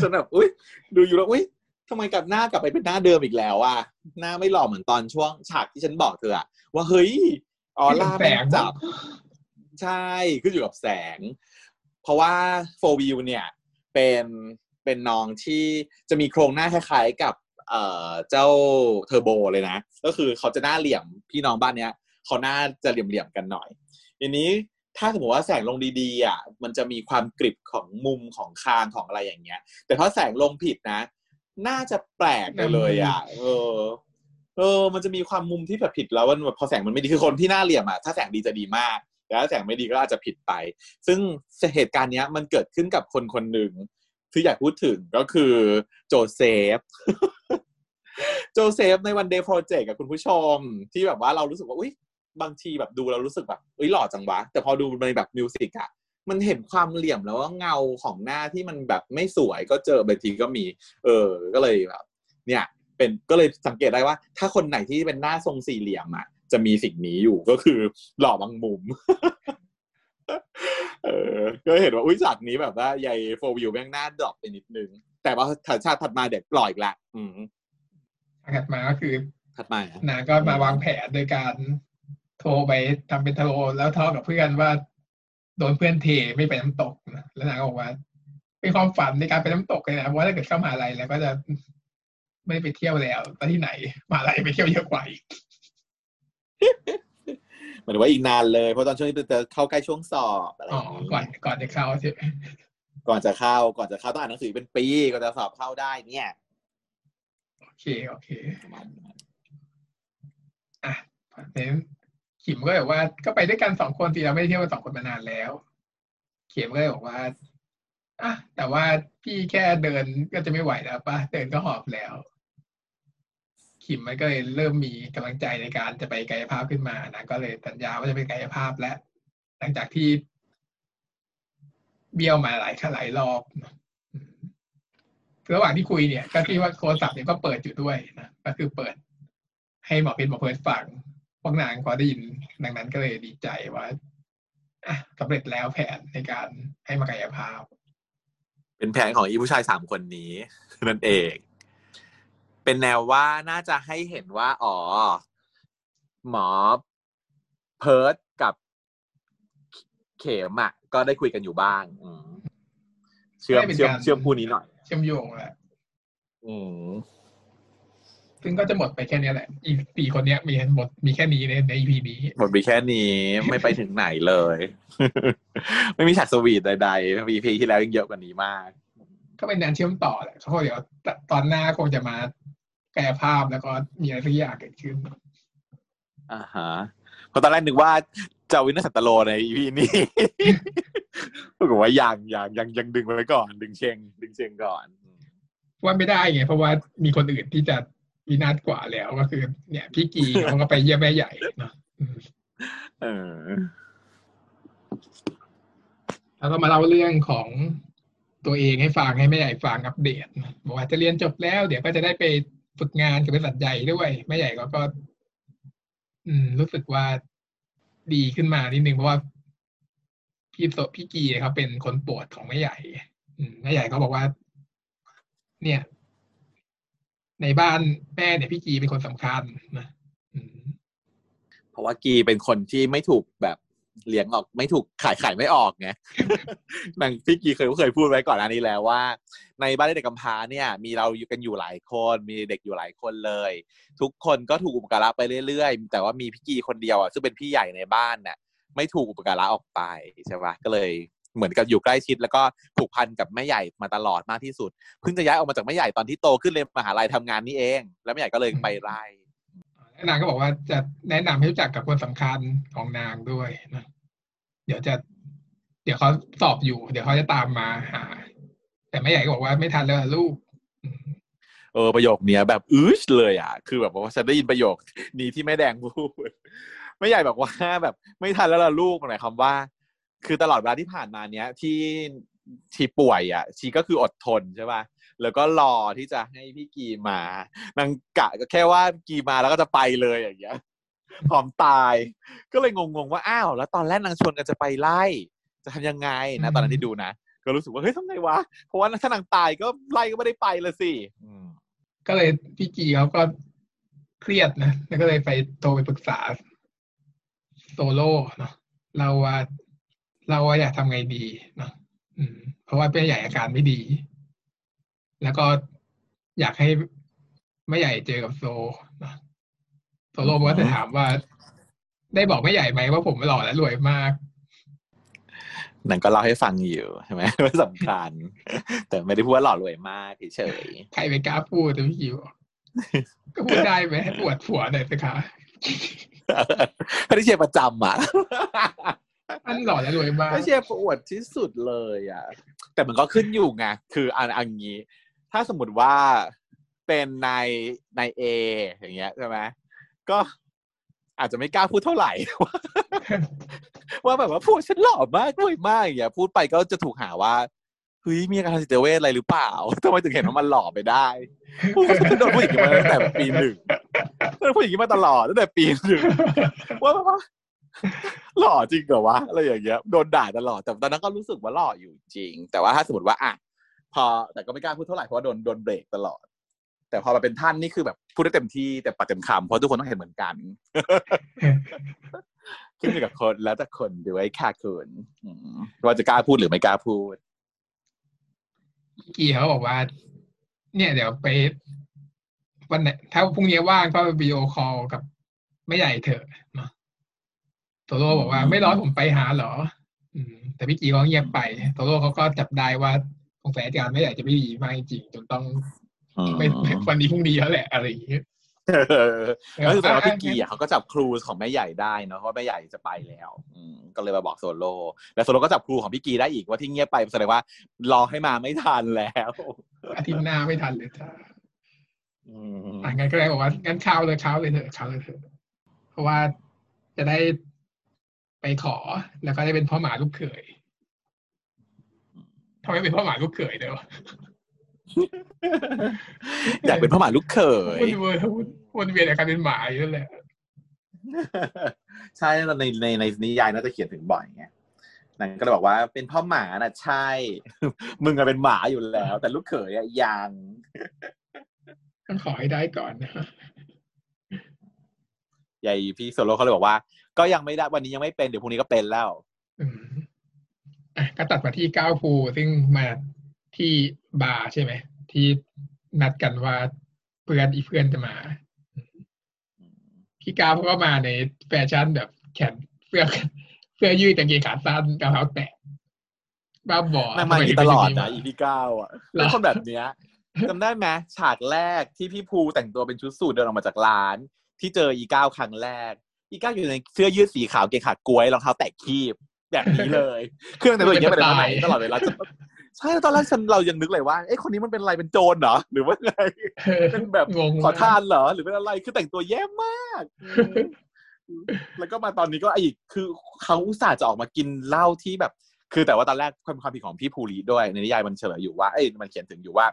จนแบบอุ้ยดูอยู่แล้วอุ้ยทำไมกลับหน้ากลับไปเป็นหน้าเดิมอีกแล้วอะหน้าไม่หล่อเหมือนตอนช่วงฉากที่ฉันบอกเธออะว่าเฮ้ยออร่าแสแม่งงจับ ใช่ขึ้นอยู่กับแสง เพราะว่าโฟวิวเนี่ย เป็นเป็นน้องที่จะมีโครงหน้าคล้ายๆกับเอ่อเจ้าเทอร์โบเลยนะ ก็คือเขาจะหน้าเหลี่ยมพี่น้องบ้านเนี้ยเขาหน้าจะเหลี่ยมๆกันหน่อยทีนี้ถ้าสมมติว่าแสงลงดีๆอะมันจะมีความกริบของมุมของคางของอะไรอย่างเงี้ย แต่ถ้าแสงลงผิดนะ น่าจะแปลกไปเลยอะ เออ เออ มันจะมีความมุมที่แบบผิดแล้วมันแบบพอแสงมันไม่ดีคือคนที่หน้าเหลี่ยมอะถ้าแสงดีจะดีมาก แต่ถ้าแสงไม่ดีก็อาจจะผิดไป ซึ่งเหตุการณ์นี้มันเกิดขึ้นกับคนคนหนึ่งที่อยากพูดถึงก็คือโจเซฟโจเซฟใน One Day Project กับคุณผู้ชม ที่แบบว่าเรารู้สึกว่าอุ้ยบางทีแบบดูเรารู้สึกแบบอุ้ยหล่อจังวะ แต่พอดูในแบบ music อะมันเห็นความเหลี่ยมแล้วว่าเงาของหน้าที่มันแบบไม่สวยก็เจอบางทีก็มี เออ ก็เลยแบบ เนี่ย เป็นก็เลยสังเกตได้ว่า ถ้าคนไหนที่เป็นหน้าทรงสี่เหลี่ยมอะ จะมีสิ่งนี้อยู่ก็คือหล่อบางมุม เออ ก็เห็นว่าอุ้ยจากนี้แบบว่าใยโฟวิวแม่งหน้าดรอปไปนิดนึง แต่ว่าถัดชาติถัดมาเด็กปล่อยอีกละอืมถัดมาก็คือถัดมาอะนางก็มาวางแผนโดยการโทรไปทำเป็นโทรแล้วทอกับเพื่อนว่า โดนเพื่อนเทไม่ไปน้ำตกนะแล้วนางก็บอกว่า เป็นความฝันในการไปน้ำตกเลยนะเพราะว่าถ้าเกิดเข้ามหาลัยแล้วก็จะไม่ได้ไปเที่ยวแล้วไปที่ไหนมหาลัยไปเที่ยวเยอะกว่าอีก หมายถึงว่าอีกนานเลยเพราะตอนช่วงนี้จะเข้าใกล้ช่วงสอบอะไรออ๋อย่างนี้ก่อนก่อนจะเข้าใช่ไหมก่อนจะเข้าก่อนจะเข้าต้องอ่านหนังสือเป็นปีก่อนจะสอบเข้าได้เนี่ยโอเคโอเคประมาณนั้นอะเน้นขิมก็แบบว่า ก็ไปด้วยกันสองคนทีเราไม่ได้เที่ยวกันสองคนมานานแล้ว เข็มก็เลยบอกว่าอะแต่ว่าพี่แค่เดินก็จะไม่ไหวแล้วป่ะเดินก็หอบแล้ว ขิมมันก็เลยเริ่มมีกำลังใจในการจะไปกายภาพขึ้นมานะก็เลยสัญญาว่าจะไปกายภาพแล้วหลังจากที่เบี้ยวมาหลายหลายรอบระหว่างที่คุยเนี่ย ก็ที่ว่าโทรศัพท์เนี่ยก็เปิดอยู่ด้วยนะก็คือเปิด ให้หมอเพชรหมอเพิร์ดฟังพวกนางพอได้ยินดังนั้นก็เลยดีใจว่าอะสำเร็จแล้วแผนในการให้มากายภาพ เป็นแผนของอีผู้ชายสามคนนี้นั่นเอง เป็นแนวว่าน่าจะให้เห็นว่า อ๋อ หมอเพิร์ดกับเข็มอะ ก็ได้คุยกันอยู่บ้างอืมเชื่อมไม่เป็นเชื่อมการเชื่อมคู่นี้หน่อย เชื่อมโยงแหละอืมซึ่งก็จะหมดไปแค่เนี้ยแหละ อีกสี่คนเนี้ยมีหมดมีแค่นี้ในใน EP นี้ หมดไปแค่นี้ไม่ไปถึงไหนเลย ไม่มีฉาก sweet ใดๆ EP ที่แล้วยังเยอะกว่านี้มาก ก็เป็นแนนเชื่อมต่อแหละเขาเดี๋ยวตอนหน้าคงจะมากายภาพแล้วก็มีอะไรสักอย่างเกิดขึ้นอ่าฮะเพราะตอนแรกนึกว่าจะเอาวินเนอร์สันตโลใน EP นี้ปรากฏว่ายังยังยังยังดึงไว้ก่อน ดึงเชงดึงเชงก่อน ว่าไม่ได้ไงเพราะว่ามีคนอื่นที่จะวินาศกว่าแล้วก็คือ เนี่ย พี่กีเขาก็ไปเยี่ยมแม่ใหญ่เนาะอืมเออแล้วก็มาเล่าเรื่องของ ตัวเองให้ฟังให้แม่ใหญ่ฟังอัปเดตบอกว่าจะเรียนจบแล้ว เดี๋ยวก็จะได้ไปฝึกงานกับบริษัทใหญ่ด้วยแม่ใหญ่ก็ก็ อืม รู้สึกว่าดีขึ้นมานิดนึงเพราะว่าพี่โสพี่กีเขาเป็นคนโปรดของแม่ใหญ่ อืมแม่ใหญ่เขาบอกว่า เนี่ย ในบ้านแม่เนี่ยพี่กีเป็นคนสำคัญนะเพราะว่ากีเป็นคนที่ไม่ถูกแบบ เลี้ยงออกไม่ถูกขายขายไม่ออกไงนางพี่กีเคยเคยพูดไว้ก่อนอันนี้แล้วว่า ในบ้านเด็กกำพร้าเนี่ย มีเราอยู่กันอยู่หลายคน มีเด็กอยู่หลายคนเลย ทุกคนก็ถูกอุปการะไปเรื่อยๆ แต่ว่ามีพี่กีคนเดียวอะซึ่งเป็นพี่ใหญ่ในบ้านเนี่ยไม่ถูกอุปการะออกไปใช่ปะก็เลยเหมือนกับอยู่ใกล้ชิด แล้วก็ผูกพันกับแม่ใหญ่มาตลอดมากที่สุดเพิ่งจะย้ายออกมาจากแม่ใหญ่ตอนที่โตขึ้นเลยนมหาลัยทำงานนี่เอง แล้วแม่ใหญ่ก็เลยไปไล่ นางก็บอกว่าจะแนะนำให้รู้จักกับคนสำคัญของนางด้วยนะเดี๋ยวจะ เดี๋ยวเขาสอบอยู่ เดี๋ยวเขาจะตามมาหา แต่แม่ใหญ่ก็บอกว่าไม่ทันแล้วลูก เออประโยคเนี้ยแบบอื้อเลยอะ คือแบบว่าฉันได้ยินประโยคนี้ที่แม่แดงพูดไม่ใหญ่บอกว่าแบบ ไม่ทันแล้วล่ะลูกหมายความว่า คือตลอดเวลาที่ผ่านมาเนี้ยที่ชีป่วยอะชีก็คืออดทนใช่ป่ะ แล้วก็รอที่จะให้พี่กีมานางกะก็แค่ว่ากีมาแล้วก็จะไปเลยอย่างเงี้ยพร้อมตาย ก็เลยงงๆว่าอ้าวแล้วตอนแรกนางชวนกันจะไปไล่ จะทำยังไงนะตอนนั้นที่ดูนะก็รู้สึกว่าเฮ้ยทำไงวะเพราะว่าถ้านางตายก็ไล่ก็ไม่ได้ไปเลยสิอืมก็เลยพี่กีเขาก็เครียดนะแล้วก็เลยไปโทรไปปรึกษาโซโล่เนาะเราว่าเราว่าอยากทำไงดีเนาะอืมเพราะว่าแม่ใหญ่อาการไม่ดี แล้วก็อยากให้แม่ใหญ่เจอกับโซเนาะโซโล่ก็จะถามว่า ได้บอกแม่ใหญ่ไหมว่าผมหล่อและรวยมากนั่นก็เล่าให้ฟังอยู่ใช่ไหมว่าสำคัญ แต่ไม่ได้พูดว่าหล่อรวยมากเฉยใครไปกล้าพูดแต่พี่คิวก็พูดได้ไหมปวดผัวหน่อยสิคะๆไม่ได้เชียร์ประจำอะอันหล่อและรวยมากไม่เชียร์ประอวดที่สุดเลยอะ แต่มันก็ขึ้นอยู่ไงคืออันอันนี้ ถ้าสมมติว่าเป็นนายนายเออย่างเงี้ยใช่ไหมก็อาจจะไม่กล้าพูดเท่าไหร่ ว่าแบบว่าพูดฉันหล่อมากรวยมากอย่างเงี้ยพูดไปก็จะถูกหาว่าเฮ้ยมีอาการทางจิตเวชอะไรหรือเปล่าทำไมถึงเห็นว่ามันหล่อไปได้พูดฉันโดนพูดอย่างนี้มาตั้งแต่ปีหนึ่งโดนพูดอย่างนี้มาตลอดตั้งแต่ปีหนึ่งว่าแบบว่าหล่อจริงเหรอวะอะไรอย่างเงี้ยโดนด่าตลอดแต่ตอนนั้นก็รู้สึกว่าหล่ออยู่จริง แต่ว่าถ้าสมมติว่าอะ พอแต่ก็ไม่กล้าพูดเท่าไหร่เพราะว่าโดนโดนเบรกตลอด แต่พอมาเป็นท่านนี่คือแบบพูดได้เต็มที่แต่ปัดเต็มคำเพราะทุกคนต้องเห็นเหมือนกันขึ้นอยู่กับคนแล้วแต่คนด้วยค่ะคุณว่าจะกล้าพูดหรือไม่กล้าพูดพี่กีเขาบอกว่า เนี่ยเดี๋ยวไปวันไหนถ้าพรุ่งนี้ว่างก็วิดีโอคอลกับไม่ใหญ่เถอะเนาะโตโร่บอกว่าไม่ร้อนผมไปหาเหรอ อืม แต่พี่กีเขาเงียบไป โตโร่เขาก็จับได้ว่า สงสัยอาการไม่ใหญ่จะไม่ดีมากจริงๆจนต้องอืมไม่ไม่วันนี้พรุ่งนี้แล้วแหละอะไรอย่างเงี้ยเออก็คือแปลว่าพี่กีอะเขาก็จับครูของแม่ใหญ่ได้เนอะเพราะว่าแม่ใหญ่จะไปแล้วอืมก็เลยมาบอกโซโล่แล้วโซโล่ก็จับครูของพี่กีได้อีกว่าที่เงียบไปแสดงว่ารอให้มาไม่ทันแล้วอาทิตย์หน้าไม่ทันเลยจ้าอืมอะงั้นก็เลยบอกว่างั้นเช้าเลยเช้าเลยเถอะเช้าเลยเถอะเพราะว่าจะได้ไปขอแล้วก็ได้เป็นพ่อหมาลูกเขย ทำไมเป็นพ่อหมาลูกเขยเด้ออยากเป็นพ่อหมาลูกเขยวนเวียนวนเวียนแต่การเป็นหมาอยู่นั่นแหละใช่ในในในนิยายน่าจะเขียนถึงบ่อยไงนั่นก็เลยบอกว่าเป็นพ่อหมาน่ะใช่ มึงอะเป็นหมาอยู่แล้ว แต่ลูกเขยอะยังต้องขอให้ได้ก่อนนะใหญ่พี่โซโล่เขาเลยบอกว่า ก็ยังไม่ได้วันนี้ยังไม่เป็นเดี๋ยวพรุ่งนี้ก็เป็นแล้ว อืมอะก็ตัดมาที่ก้าวภูซึ่งมาที่บาร์ใช่ไหม ที่นัดกันว่าเพื่อนอีเพื่อนจะมา พี่ก้าวเขาก็มาในแฟชั่นแบบแขนเสื้อเสื้อยืดกางเกงขาสั้นกระเป๋าแตะบ้าบอนั่งมาอย่างนี้ตลอดนะทำไมถึงอีพี่ก้าวอะเหรอเป็นคนแบบเนี้ยจำได้ไหมฉากแรกที่พี่ภูแต่งตัวเป็นชุดสูทเดินออกมาจากร้าน ที่เจออีเก้าครั้งแรก อีเก้าอยู่ในเสื้อยืดสีขาวเกงขากล้วยรองเท้าแตะคีบ แบบนี้เลย เครื่องแต่งตัวอย่างเงี้ยไปไหนมาไหนตลอดเวลาใช่ตอนแรกฉันเรายังนึกเลยว่าเอ้คนนี้มันเป็นอะไรเป็นโจรเหรอหรือว่าไงเป็นแบบงงขอทานเหรอหรือเป็นอะไรคือแต่งตัวแย่มากอืมแล้วก็มาตอนนี้ก็อีกคือเขาอุตส่าห์จะออกมากินเหล้าที่แบบ คือแต่ว่าตอนแรกความความผิดของพี่ภูริด้วยในนิยายมันเฉลยอยู่ว่าเอ้ยมันเขียนถึงอยู่ว่า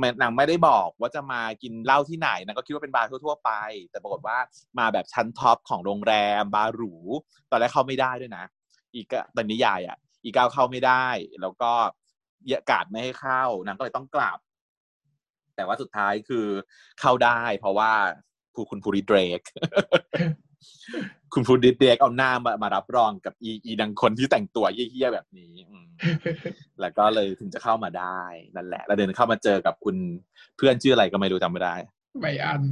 มันนางไม่ได้บอกว่าจะมากินเหล้าที่ไหนนางก็คิดว่าเป็นบาร์ทั่วๆไป แต่ปรากฏว่ามาแบบชั้น top ของโรงแรมบาร์หรู ตอนแรกเข้าไม่ได้ด้วยนะ อีกตอนนิยายอะ อีก้าวเข้าไม่ได้ แล้วก็การ์ดไม่ให้เข้านางก็เลยต้องกลับ แต่ว่าสุดท้ายคือเข้าได้ เพราะว่าผู้คุณภูริเดช คุณภูริเดรกเอาหน้ามามารับรองกับอีอีดังคนที่แต่งตัวเยี่ยๆแบบนี้อืมแล้วก็เลยถึงจะเข้ามาได้นั่นแหละ แล้วเดินเข้ามาเจอกับคุณเพื่อนชื่ออะไรก็ไม่รู้จำไม่ได้ใบอัน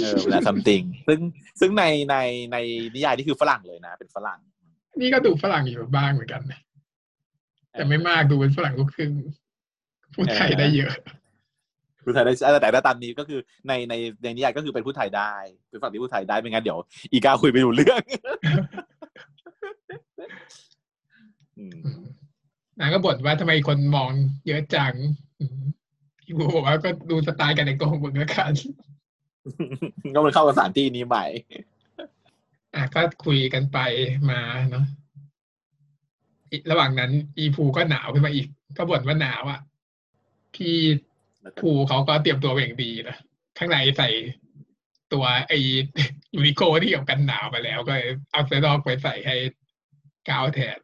เออเวลา something ซึ่งซึ่งในในในนิยายนี่คือฝรั่งเลยนะ เป็นฝรั่ง นี่ก็ดูฝรั่งอยู่บ้างเหมือนกันนะแต่ไม่มากดูเป็นฝรั่งลูกครึ่งพูดไทยได้เยอะพูดไทยได้แต่แต่ตามนี้ก็คือในในในนิยายก็คือเป็นผู้ไทยได้ เป็นฝั่งที่ผู้ไทยได้ไม่งั้นเดี๋ยว อีกาคุยไปดูเรื่องอืมนางก็บ่นว่าทำไมคนมองเยอะจังอืมพี่บูบอกว่าก็ดูสไตล์การแต่งตัวของมึงแล้วกัน ก็มันเข้ากับสถานที่นี้ใหม่ อะก็คุยกันไปมาเนาะระหว่างนั้น อีภูก็หนาวขึ้นมาอีก ก็บ่นว่าหนาวอะ พี่ภูเขาก็เตรียมตัวอย่างดีนะข้างในใส่ตัวไอยูนิโคที่เกี่ยวกันหนาวมาแล้ว ก็เอาเสื้อนอกไปใส่ให้กาวแทน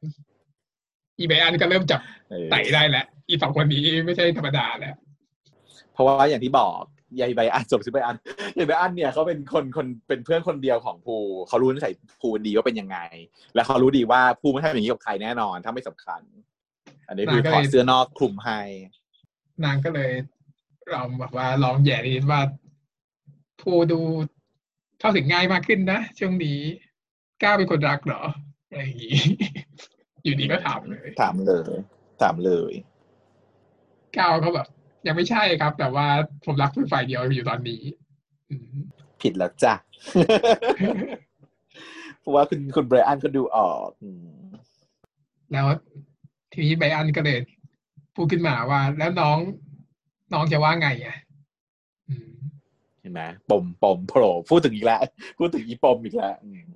อีไบอันก็เริ่มจับไต่ได้แล้วอีสองคนนี้ไม่ใช่ธรรมดาแล้ว เพราะว่าอย่างที่บอก ยายใบอันจบชื่อใบอันยายใบอันเนี่ยเขาเป็นคนคนเป็นเพื่อนคนเดียวของภูเขารู้นิสัยภูดีว่าเป็นยังไง และเขารู้ดีว่าภูไม่ทำอย่างนี้กับใครแน่นอน ถ้าไม่สำคัญ อันนี้คือถอดเสื้อนอกคลุมให้นางก็เลยลองแบบว่าลองแย่นิดว่าภูดูเข้าถึงง่ายมากขึ้นนะช่วงนี้กล้าเป็นคนรักเหรออะไรอย่างงี้อยู่ดีก็ถามเลย ถามเลย ถามเลยก้าวเขาแบบ ยังไม่ใช่ครับ แต่ว่าผมรักเพื่อนฝ่ายเดียวอยู่ตอนนี้อืมผิดแล้วจ้ะเพราะว่าคุณคุณไบรอันก็ดูออกอืมแล้วทีนี้ไบรอันก็เลยพูดขึ้นมาว่า แล้วน้องน้องจะว่าไงอะอืมเห็นไหมปมปมโผล่พูดถึงอีกแล้วพูดถึงอีปมอีกแล้วอืม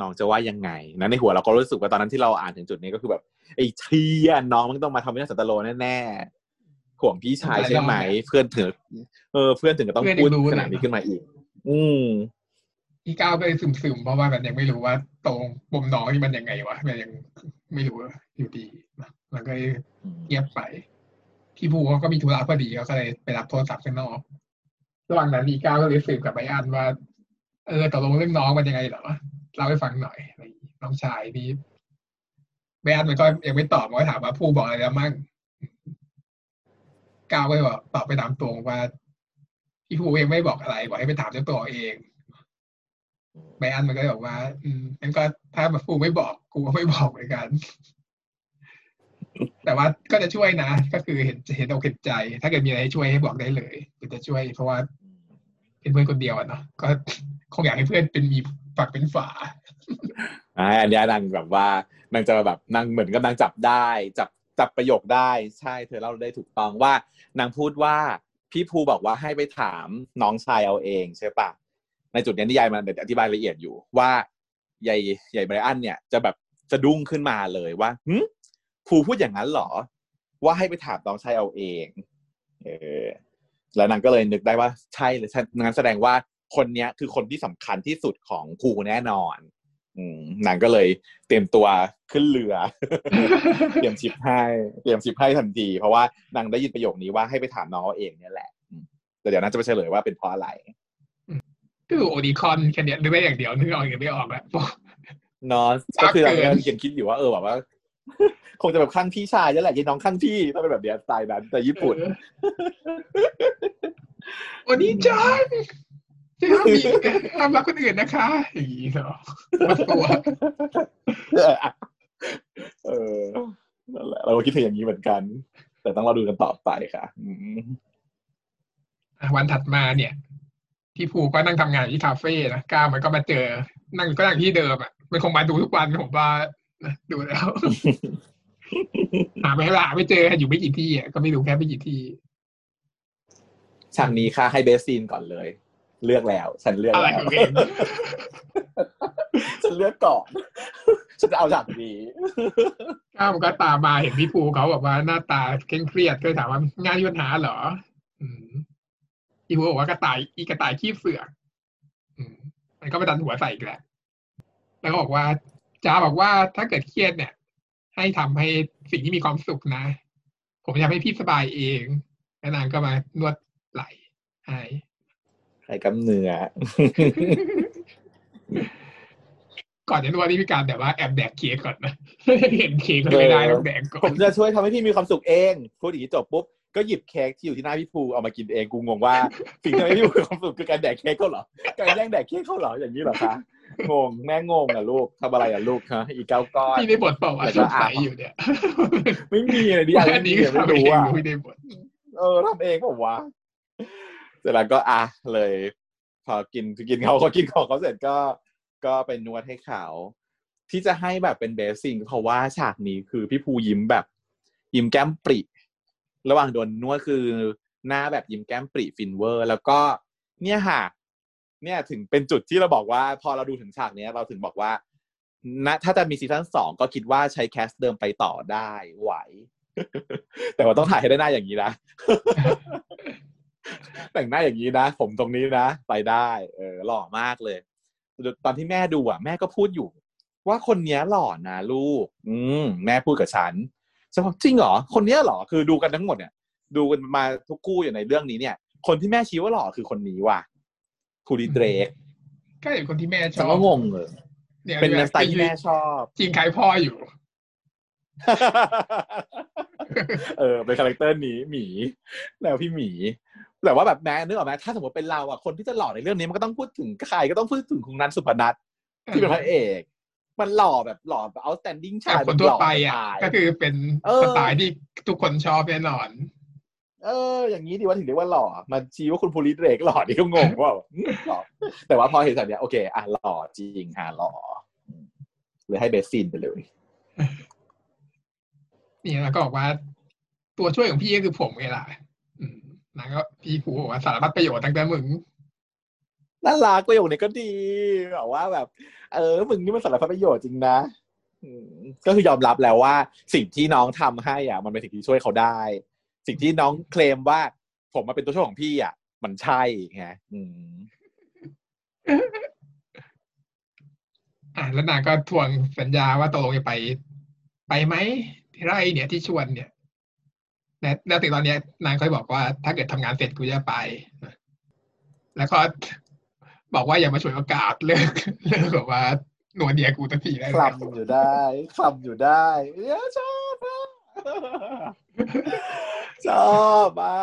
น้องจะว่ายังไงนะในหัวเราก็รู้สึกว่าตอนนั้นที่เราอ่านถึงจุดนี้ก็คือแบบไอ้เทียน้องมันต้องมาทำให้น่าสันตโลแน่ๆ ห่วงพี่ชายใช่ไหมเพื่อนถึงเออเพื่อนถึงก็ต้องพูดขนาดนี้ขึ้นมาอีก อืมพี่ก้าวก็เลยซึมๆเพราะว่ามันยังไม่รู้ว่าตรงปมน้องนี่มันยังไงวะมันยังไม่รู้อยู่ดีนะมันก็เลยเงียบไป พี่ภูเขาก็มีธุระพอดีเขาก็เลยไปรับโทรศัพท์ข้างนอกระหว่างนั้นพี่ก้าวก็เลยสืบกับไบอันว่า เออตกลงเรื่องน้องมันยังไงเหรอเล่าให้ฟังหน่อยอะไรอย่างงี้น้องชายพี่ไบอันมันก็ยังไม่ตอบมันก็ถามว่าภูบอกอะไรแล้วมั่ง ก้าวก็บอกตอบไปตามตรงว่าพี่ภูเองไม่บอกอะไรบอกให้ไปถามเจ้าตัวเองไบอันมันก็เลยบอกว่า อืมงั้นก็ถ้ามาฟูไม่บอกกูก็ไม่บอกเหมือนกัน แต่ว่าก็จะช่วยนะ ก็คือเห็นเห็นอกเห็นใจ ถ้าเกิดมีอะไรให้ช่วยให้บอกได้เลยก็จะช่วย เพราะว่าเป็นเพื่อนคนเดียวอะเนาะก็คงอยากให้เพื่อนเป็นมีฝักเป็นฝาอ่าอันเนี้ยนางแบบว่านางจะแบบนางเหมือนกับนางจับได้ จับ จับประโยคได้ใช่เธอเล่าได้ถูกต้องว่านางพูดว่าพี่ภูบอกว่าให้ไปถามน้องชายเอาเองใช่ปะในจุดนี้นิยายมันอธิบายละเอียดอยู่ว่าใหญ่ใหญ่ไบรอันเนี่ยจะแบบจะดุ้งขึ้นมาเลยว่าหึภูพูดอย่างนั้นเหรอ ว่าให้ไปถามน้องชายเอาเอง เออ แล้วนางก็เลยนึกได้ว่าใช่เลยงั้นแสดงว่าคนเนี้ยคือคนที่สำคัญที่สุดของภูแน่นอน นางก็เลยเตรียมตัวขึ้นเรือ เตรียมชิปให้ เตรียมชิปให้ทันที เพราะว่านางได้ยินประโยคนี้ว่าให้ไปถามน้องเอาเองเนี่ยแหละอืมแต่เดี๋ยวน่าจะไปเฉลยว่าเป็นเพราะอะไรก็คือโอดีคอนแค่เนี้ยนึกได้อย่างเดียวนึกออกอย่างไม่ออกแล้วเนอะช้าก็คือเราเกินเขียนคิดอยู่ว่าเออแบบว่า คงจะแบบข้างพี่ชายนี่แหละยี่น้องข้างพี่ต้องเป็นแบบเนี้ยสไตล์นั้นแต่ญี่ปุ่นโอดีจัง จะห้ามมีห้ามรักคนอื่นนะคะอย่างนี้เหรอหมดตัวเออนั่นแหละเราก็คิดถึงอย่างนี้เหมือนกัน แต่ต้องเราดูกันต่อไปค่ะอืมอะวันถัดมาเนี่ยพี่ภูก็นั่งทำงานที่คาเฟ่นะก้าวมันก็มาเจอ นั่งก็นั่งที่เดิมอะมันคงมาดูทุกวันผมว่านะดูแล้วหาไม่หาไม่เจออยู่ไม่กี่ที่อะก็ไม่รู้แค่ไม่กี่ที่ฉากนี้ค่ะให้เบสซีนก่อนเลย เลือกแล้ว ฉันเลือกอะไรแล้วของเองฉันเลือกก่อนฉันจะเอาฉากนี้ก้าวมันก็ตามมาเห็นพี่ภูเขาแบบว่าหน้าตาเคร่งเครียดก็เลยถามว่างานมีปัญหาเหรออืมพี่ภูบอกว่ากระต่ายอีกระต่ายขี้เสือกอืมมันก็ไปดันหัวใส่อีกแหละแล้วก็บอกว่าจ้าบอกว่าถ้าเกิดเครียดเนี่ย ให้ทำให้สิ่งที่มีความสุขนะ ผมจะทำให้พี่สบายเองแล้วนางก็มานวดไหล่ให้ ใครกำเนื้อก่อนจะนวดนี่พี่การแบบว่าแอบแดกเค้กก่อนนะเห็นเค้กก็ไม่ได้ต้องแดกก่อผนมจะช่วยทำให้พี่มีความสุขเองพูดอย่างนี้จบปุ๊บก็หยิบเค้กที่อยู่ที่หน้าพี่ภูเอามากินเองกูงงว่าสิ่งที่ทำให้พี่ภูมีความสุขคือการแดกเค้กเขาเหรอการแย่งแดกเค้กเขาเหรออย่างนี้เหรอคะงงแม่งงอะลูกทำอะไรอะลูกฮะอีกเก้าก้อนพี่ได้บทเปล่าวะแล้วสก็งสัยอะอยู่เนี่ยไม่มีเลยดิว่าอัอันนนี้นี้ยังไม่ทำเอรู้งอะไม่ได้บทเออทำเองผมวะเส ร็จแล้วก็อะเลยพอกินกินเขาเขากินของเขาเสร็จก็ก็ไปนวดให้เขาที่จะให้แบบเป็นเบสซิ่งเพราะว่าฉากนี้คือพี่ภูยิ้มแบบ ยิ้มแก้มปริ ระหว่างโดนนวดคือหน้าแบบยิ้มแก้มปริฟินเวอร์ แล้วก็เนี่ยค่ะ เนี่ยถึงเป็นจุดที่เราบอกว่า พอเราดูถึงฉากนี้เราถึงบอกว่านะถ้าจะมีซีซั่นสองก็คิดว่าใช้แคสเดิมไปต่อได้ไหว แต่ว่าต้องถ่ายให้ได้หน้าอย่างนี้นะ แต่งหน้าอย่างนี้นะ ผมตรงนี้นะ ไปได้ เออ หล่อมากเลย ตอนที่แม่ดูอะ แม่ก็พูดอยู่ ว่าคนเนี้ยหล่อนะลูก อืมแม่พูดกับฉันฉันบอกจริงเหรอ คนเนี้ยเหรอ คือดูกันทั้งหมดเนี่ย ดูกันมาทุกคู่อยู่ในเรื่องนี้เนี่ย คนที่แม่ชี้ว่าหล่อคือคนนี้ว่ะภูริเดชก็เห็นคนที่แม่ชฉันอบก็งงเลยเนี่ยเป็นสไตล์ที่แม่ชอบจริงคล้ายพ่ออยู่ เออเป็น character นี้หมี แล้วพี่หมี แต่ว่าแบบแม้นึกออกไหมถ้าสมมติเป็นเราอะคนที่จะหล่อในเรื่องนี้มันก็ต้องพูดถึงใครก็ต้องพูดถึงคุณนันสุพนัทที่เป็นพระเอก มันหล่อแบบหล่อแบบ outstanding แต่ชายคนทั่วไปหล่อะตายก็คือเป็นเออสไตล์ที่ทุกคนชอบแน่นอน เออ อย่างนี้ดีว่าถึงเรียกว่าหล่อ มันชี้ว่าคุณภูริเดรกหล่อนี่ก็งงว่าอืมหล่อแต่ว่าพอเห็นสัตว์เนี้ยโอเคอะหล่อจริงอะหล่ออืมเลยให้เบสซินไปเลยนี่แล้วก็บอกว่าตัวช่วยของพี่ก็คือผมไงล่ะอืม นางก็พี่ผูบอกว่าสารพัดประโยชน์ตั้งแต่มึงน่ารักประโยคนี้ก็ดีแบบว่าแบบ เออมึงนี่มันสารพัดประโยชน์จริงนะอืมก็คือยอมรับแล้วว่า สิ่งที่น้องทำให้อะ มันเป็นสิ่งที่ช่วยเขาได้ สิ่งที่น้องเคลมว่า ผมมาเป็นตัวช่วยของพี่อะ มันใช่ไงอืมอะแล้วนางก็ทวงสัญญาว่าตกลงจะไป ไปไหมที่ไร่เนี่ยที่ชวนเนี่ย และแล้วถึงตอนนี้นางก็บอกว่าถ้าเกิดทำงานเสร็จกูจะไป แล้วก็บอกว่าอย่ามาฉวยโอกาสเลิกเลิกแบบว่าหนวดเดียกูตัทีได้คลำอยู่ได้คลำอยู่ได้เอ้ยชอบชอบอะ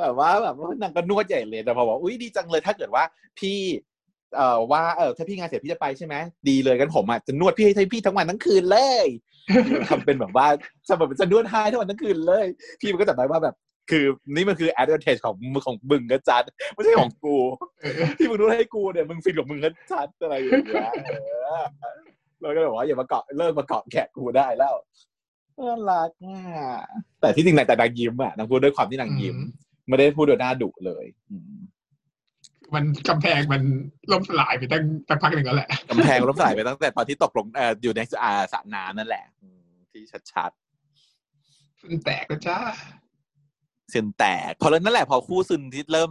แบบว่าแบบนางก็นวดใหญ่เลยแต่พอบอกอุ้ยดีจังเลยถ้าเกิดว่า พี่ เอ่อว่าเออถ้าพี่งานเสร็จพี่จะไปใช่ไหมดีเลยกันผมอะจะนวดพี่ให้พี่ทั้งวันทั้งคืนเลยทำเป็นแบบว่าจะแบบจะนวดให้ทั้งวันทั้งคืนเลย พี่มันก็จับได้ว่าแบบคือนี่มันคือ advantage ของมึงของมึงก็จัดไม่ใช่ของกูเออที่มึงนวดให้กูเนี่ยมึงฟินของมึงก็จัดอะไรอย่างเงี้ยเออแล้วก็แบบว่าอย่ามาเกาะเลิกมาเกาะแขกกูได้แล้วน่ารักอะแต่ที่จริงนางแต่นางยิ้มอะนางพูดด้วยความที่นางยิ้ม ไม่ได้พูดโดยหน้าดุเลยอื มมันกำแพงมันล่มสลายไปตั้งสักพักหนึ่งแล้วแหละกำแพงล้มสลายไปตั้งแต่ตอนที่ตกลงเอ่ออยู่ในอ่าสระน้ำนั่นแหละอืมที่ชัดมันแตกแล้วจ้าๆซึนแตกพอแล้วนั่นแหละพอคู่ซึนที่เริ่ม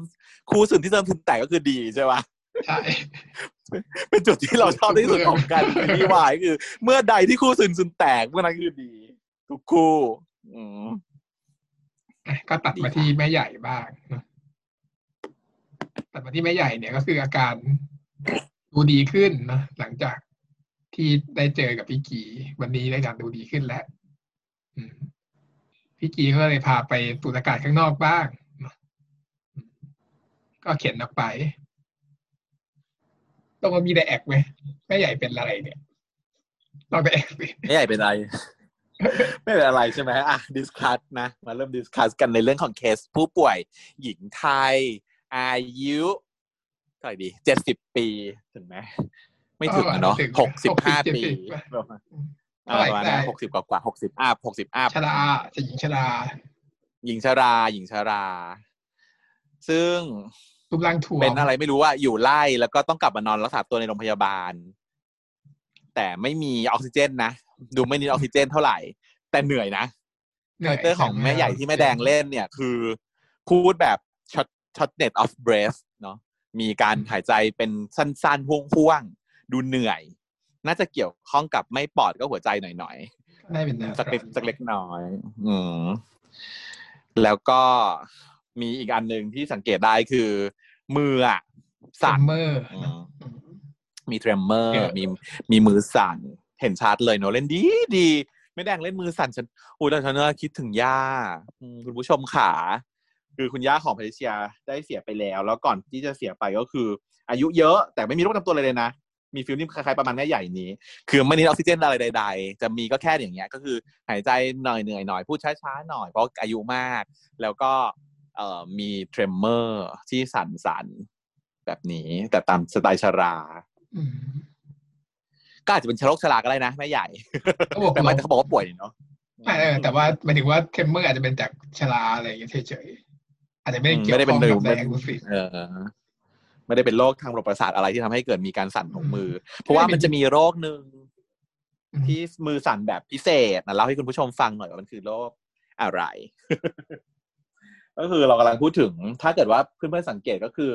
คู่ซึนที่เริ่มซึนแตกก็คือดีใช่ปะใช่เป็นจุดที่เราชอบที่สุดของการมีวายคือ เมื่อใดที่คู่ซึนซึนแตกเมื่อนั้นคือดี ทุกคู่อืมอะก็ตัดมาที่แม่ใหญ่บ้าง เนอะตัดมาที่แม่ใหญ่เนี่ยก็คืออาการดูดีขึ้นนะหลังจากที่ได้เจอกับพี่กีวันนี้อาการดูดีขึ้นแล้วพี่กีก็เลยพาไปสูดอากาศข้างนอกบ้าง ก็เข็นออกไปต้องมามี diag ไหมแม่ใหญ่เป็นอะไรเนี่ยลอง diag สิไม่ใหญ่เป็นอะไร ไม่เป็นอะไรใช่ไหมอะ discuss นะ มาเริ่ม discuss กันในเรื่องของเคสผู้ป่วยหญิงไทย อายุเท่าไหร่ดีเจ็ดสิบปีถึงไหมไม่ถึงอะเนาะถึงหกสิบห้า60ปี70ประมาณเท่าไหร่ประมาณได้นั้นหกสิบกว่ากว่าหกสิบ up หกสิบ up ชราจะหญิงชรา หญิงชรา หญิงชรา ซึ่งรูปร่างถ่วมเป็นอะไรไม่รู้ว่าอยู่ไล่แล้วก็ต้องกลับมานอนรักษาตัวในโรงพยาบาล แต่ไม่มีออกซิเจนนะ ดูไม่มีออกซิเจนเท่าไหร่ แต่เหนื่อยนะ character ของแม่ใหญ่ที่แม่แดงเล่นเนี่ย คือพูดแบบ short shortness of breath เนาะมีการหายใจเป็นสั้นๆห้วงๆ ดูเหนื่อย น่าจะเกี่ยวข้องกับไม่ปอดก็หัวใจหน่อยๆได้เป็นแนวสักเล็กสักเล็กน้อย อืมแล้วก็มีอีกอันหนึ่งที่สังเกตได้คือ มืออะซัสั่มนเมอร์อืมมี tremor เออมีมีมือสั่นเห็นชัดเลยเนอะเล่นดีดีแม่แดงเล่นมือสั่นฉันอุ้ยแต่ฉันน่ะคิดถึงย่าอืมคุณผู้ชมขา คือคุณย่าของแพทริเซียได้เสียไปแล้ว แล้วก่อนที่จะเสียไปก็คือ อายุเยอะแต่ไม่มีโรคประจำตัวเลยเลยนะ มี feeling คล้ายๆประมาณแม่ใหญ่นี้ คือไม่มีออกซิเจนอะไรใด ๆ จะมีก็แค่อย่างเงี้ยก็คือหายใจหน่อยเหนื่อยหน่อยพูดช้าๆหน่อยเพราะอายุมาก แล้วก็เอ่อมี tremor ที่สั่นๆแบบนี้ แต่ตามสไตล์ชราอืมก็อาจจะเป็นโรคชราก็ได้นะแม่ใหญ่เขาบอกแต่ไม่ลบแต่เขาบอกว่าป่วยเนาะไม่เออแต่ว่าหมายถึงว่า tremor อาจจะเป็นจากชราอะไรอย่างเงี้ยเฉยๆ อาจจะไม่ได้เกี่ยวไม่ได้ข้เป็อนงหนึ่งกับแรงรู้สึกเออไม่ได้เป็นโรคทางระบบประสาทอะไรที่ทำให้เกิดมีการสั่นของมือ เพราะว่ามันจะมีโรคหนึ่งอืมที่มือสั่นแบบพิเศษนะเล่าให้คุณผู้ชมฟังหน่อยว่ามันคือโรคอะไร ก็คือเรากำลังพูดถึง ถ้าเกิดว่าเพื่อนๆสังเกตก็คือ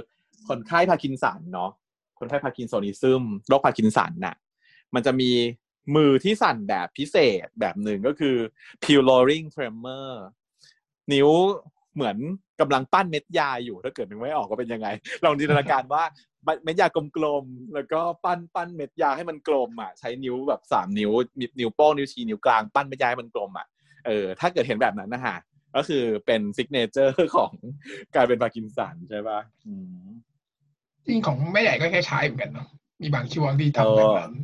คนไข้พาร์กินสันเนาะคนไข้ parkinsonism โรคพาร์กินสันน่ะ มันจะมีมือที่สั่นแบบพิเศษแบบหนึ่งก็คือ p u l o r i n g tremor นิ้ว เหมือนกำลังปั้นเม็ดยาอยู่ถ้าเกิดนึกไม่ออกก็เป็นยังไง ลองจินตนาการว่าเม็ดยากลมๆแล้วก็ปั้นปั้นเม็ดยาให้มันกลมอะใช้นิ้วแบบสามนิ้วนิ้วนิ้วโป้งนิ้วชี้นิ้วกลางปั้นเม็ดยาให้มันกลมอะเออถ้าเกิดเห็นแบบนั้นนะฮะก็คือเป็น signature ของการเป็นพาร์กินสันใช่ป่ะอืมจริงของแม่ใหญ่ก็คล้ายๆเหมือนกันเนาะมีบางช่วงที่ทำแบบนั้น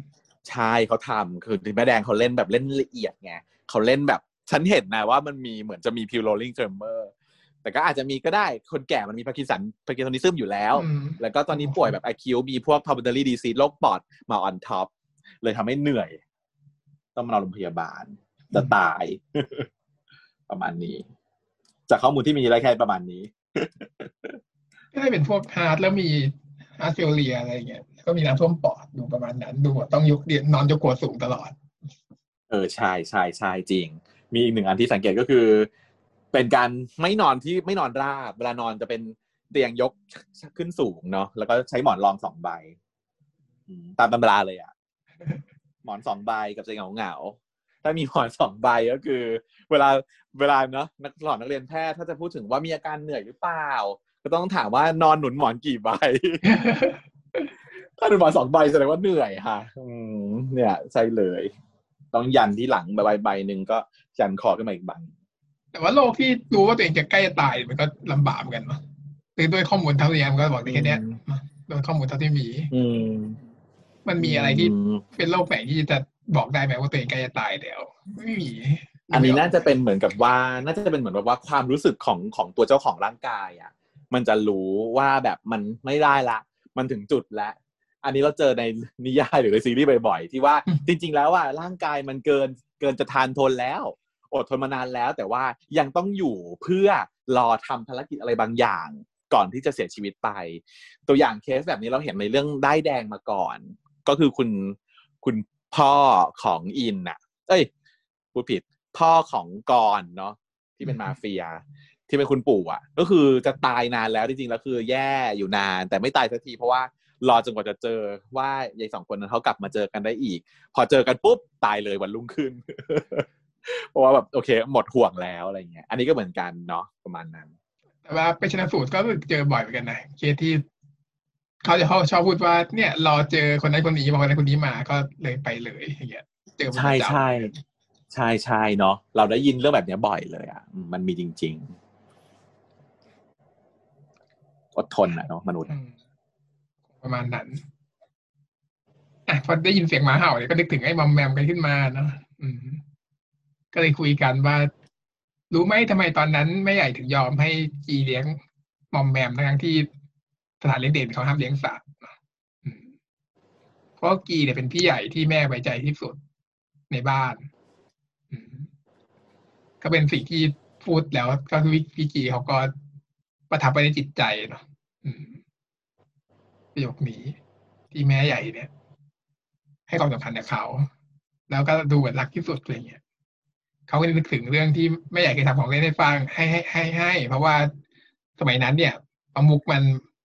ใช่เขาทำคือแม่แดงเขาเล่นแบบเล่นละเอียดไงเขาเล่นแบบฉันเห็นนะว่ามันมีเหมือนจะมี pill-rolling tremor แต่ก็อาจจะมีก็ได้คนแก่มันมีพาร์กินสัน parkinsonism อยู่แล้วอืมแล้วก็ตอนนี้ป่วยแบบ acute มีพวก pulmonary disease โรคปอดมา on topเลยทำให้เหนื่อย ต้องมานอนโรงพยาบาล จะตาย ประมาณนี้ จากข้อมูลที่มีอะไรแค่ประมาณนี้ก็ได้เป็นพวก heart แล้วมี heart failure อะไรอย่างเงี้ยแล้วก็มีน้ำท่วมปอดดูประมาณนั้น ดูแบบต้องยกเตียงนอนยกหัวสูงตลอด เออใช่ใช่ใช่จริง มีอีกหนึ่งอันที่สังเกตก็คือ เป็นการไม่นอนที่ไม่นอนราบ เวลานอนจะเป็นเตียงยกขึ้นสูงเนาะแล้วก็ใช้หมอนรองสองใบตามตำราเลยอะหมอนสองใบกับจเหงาเหงาๆถ้ามีหมอนสองใบก็คือ เวลาเวลาเนาะนักสอนนักเรียนแพทย์ถ้าจะพูดถึงว่ามีอาการเหนื่อยหรือเปล่า ก็ต้องถามว่านอนหนุนหมอนกี่ใบ ถ้าหนุนหมอนสองใบแสดงว่าเหนื่อยค่ะ อืมเนี่ยใช่เลย ต้องยันที่หลังใบใบหนึ่งก็ยันคอขึ้นมาอีกใบ แต่ว่าโลกที่รู้ว่าตัวเองจะใกล้จะตายมันก็ลำบากเหมือนกันเนาะคือด้วยข้อมูลเท่าที่มันก็บอกได้แค่เนี้ยด้วยข้อมูลเท่าที่มี อืมมันมีอะไรที่มเป็นโรคแฝงที่จะบอกได้ไหมว่าตัวเองใกล้จะตายแล้วไม่มีอันนี้น่าจะเป็นเหมือนกับว่า น่าจะเป็นเหมือนแบบว่าความรู้สึกของของตัวเจ้าของร่างกายอะ มันจะรู้ว่าแบบมันไม่ได้ละ มันถึงจุดแล้วอันนี้เราเจอในนิยายหรือในซีรีส์บ่อยๆ ที่ว่าจริง ๆ แล้วอะร่างกายมันเกินเกินจะทานทนแล้ว อดทนมานานแล้ว แต่ว่ายังต้องอยู่เพื่อรอทำภารกิจอะไรบางอย่างก่อนที่จะเสียชีวิตไป ตัวอย่างเคสแบบนี้เราเห็นในเรื่องได้แดงมาก่อน ก็คือคุณคุณพ่อของอินน่ะ เอ้ยพูดผิด พ่อของกรณ์เนาะที่เป็นมาเฟีย ที่เป็นคุณปู่อะ ก็คือจะตายนานแล้วจริงๆแล้วคือแย่อยู่นาน แต่ไม่ตายสักทีเพราะว่ารอจนกว่าจะเจอว่ายายสองคนนั้นเขากลับมาเจอกันได้อีก พอเจอกันปุ๊บตายเลยวันรุ่งขึ้น เพราะว่าแบบโอเค หมดห่วงแล้วอะไรเงี้ย อันนี้ก็เหมือนกันเนาะประมาณนั้น แต่ว่าไปชนะสูตรก็เจอบ่อยเหมือนกันนะเคสที่เขาจะเขาชอบพูดว่าเนี่ยรอเจอคนนั้นคนนี้มาคนนั้นคนนี้มาก็เลยไปเลยอย่างเงี้ยเจอประใช่จำใช่ใช่ใช่เนาะเราได้ยินเรื่องแบบเนี้ยบ่อยเลยอะอืมมันมีจริง ๆ อดทนอะเนาะมนุษย์อืมประมาณนั้นอะพอได้ยินเสียงหมาเห่าเนี่ยก็นึกถึงไอ้มอมแมมกันขึ้นมาเนาะอืม ก็เลยคุยกันว่า รู้ไหมทำไมตอนนั้นแม่ใหญ่ถึงยอมให้จีเลี้ยงมอมแมมทั้งที่สถานเลี้ยงเด็กเขาห้ามเลี้ยงสัตว์เพราะกีเนี่ยเป็นพี่ใหญ่ที่แม่ไว้ใจที่สุดในบ้านก็เป็นสิ่งที่พูดแล้วก็คือพี่กีเขาก็ประทับไปในจิตใจเนาะประโยคนี้ที่แม่ใหญ่เนี่ย ให้ความสำคัญกับเขา แล้วก็ดูเหมือนรักที่สุดอะไรเงี้ย เขาก็นึกถึงเรื่องที่แม่ใหญ่เคยทำของเล่นให้ฟังให้ให้ให้ให้เพราะว่าสมัยนั้นเนี่ยประมุกมัน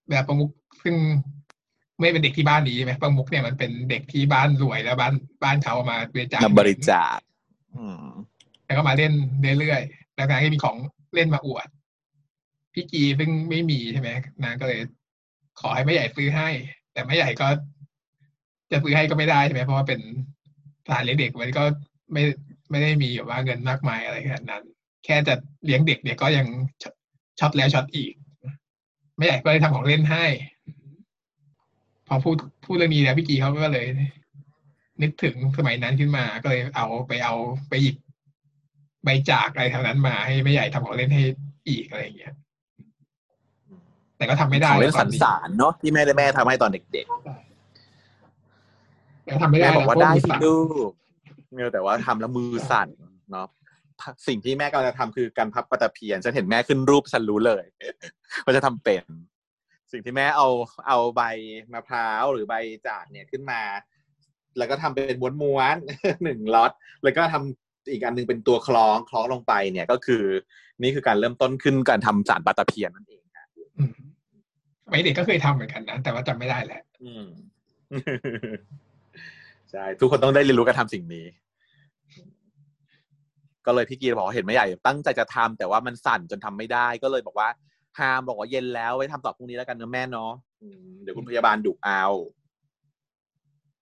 แบบประมุกซึ่งไม่เป็นเด็กที่บ้านนี้ใช่ไหมประมุกเนี่ยมันเป็นเด็กที่บ้านรวยแล้วบ้านบ้านเขาเอามาบริจาคนำบริจาคอืมแล้วก็มาเล่นเรื่อยๆแล้วนางก็มีของเล่นมาอวด พี่กีซึ่งไม่มีใช่ไหมนางก็เลย ขอให้แม่ใหญ่ซื้อให้ แต่แม่ใหญ่ก็ จะซื้อให้ก็ไม่ได้ใช่ไหมเพราะว่าเป็นสถานเลี้ยงเด็กมันก็ไม่ ไม่ได้มีแบบว่าเงินมากมายอะไรขนาดนั้น แค่จะเลี้ยงเด็กเนี่ยก็ยังช็อตช็อตแล้วช็อตอีกแม่ใหญ่ก็เลยทำของเล่นให้ พอพูดพูดเรื่องนี้แล้วพี่กีเขาก็เลย นึกถึงสมัยนั้นขึ้นมา ก็เลยเอาไปเอาไปหยิบใบจากอะไรแถวนั้นมาให้แม่ใหญ่ทำของเล่นให้อีกอะไรอย่างเงี้ยแต่ก็ทำไม่ได้ของเล่นตสัอนนนี้สารเนาะที่แม่ได้แม่ทำให้ตอนเด็กแต่ทำไม่ๆได้แม่บอกว่านะได้เพสิระมือสั่นลูกเมีย แต่ว่าทำแล้วมือสั่นเนาะสิ่งที่แม่กำลังจะทำคือการพับปลาตะเพียนฉันเห็นแม่ขึ้นรูปฉันรู้เลยว่าจะทำเป็น สิ่งที่แม่เอาเอาใบมะพร้าวหรือใบจากเนี่ยขึ้นมา แล้วก็ทำเป็นม้วนๆหนึ่งล็อตแล้วก็ทำอีกอันหนึงเป็นตัวคล้องคล้องลงไปเนี่ยก็คือ นี่คือการเริ่มต้นขึ้นการทำสารปลาตะเพียนนั่นเองค่ะอืมสมัยเด็กก็เคยทำเหมือนกันนะแต่ว่าจำไม่ได้แหละอืม ใช่ทุกคนต้องได้เรียนรู้การทำสิ่งนี้ ก็เลยพี่กีบอกว่าเห็นไม่ใหญ่ ตั้งใจจะทำแต่ว่ามันสั่นจนทำไม่ได้ ก็เลยบอกว่าห้ามบอกว่าเย็นแล้วไว้ทำต่อพรุ่งนี้แล้วกันเนอะแม่เนาะอืมเดี๋ยวคุณพยาบาลดุเอา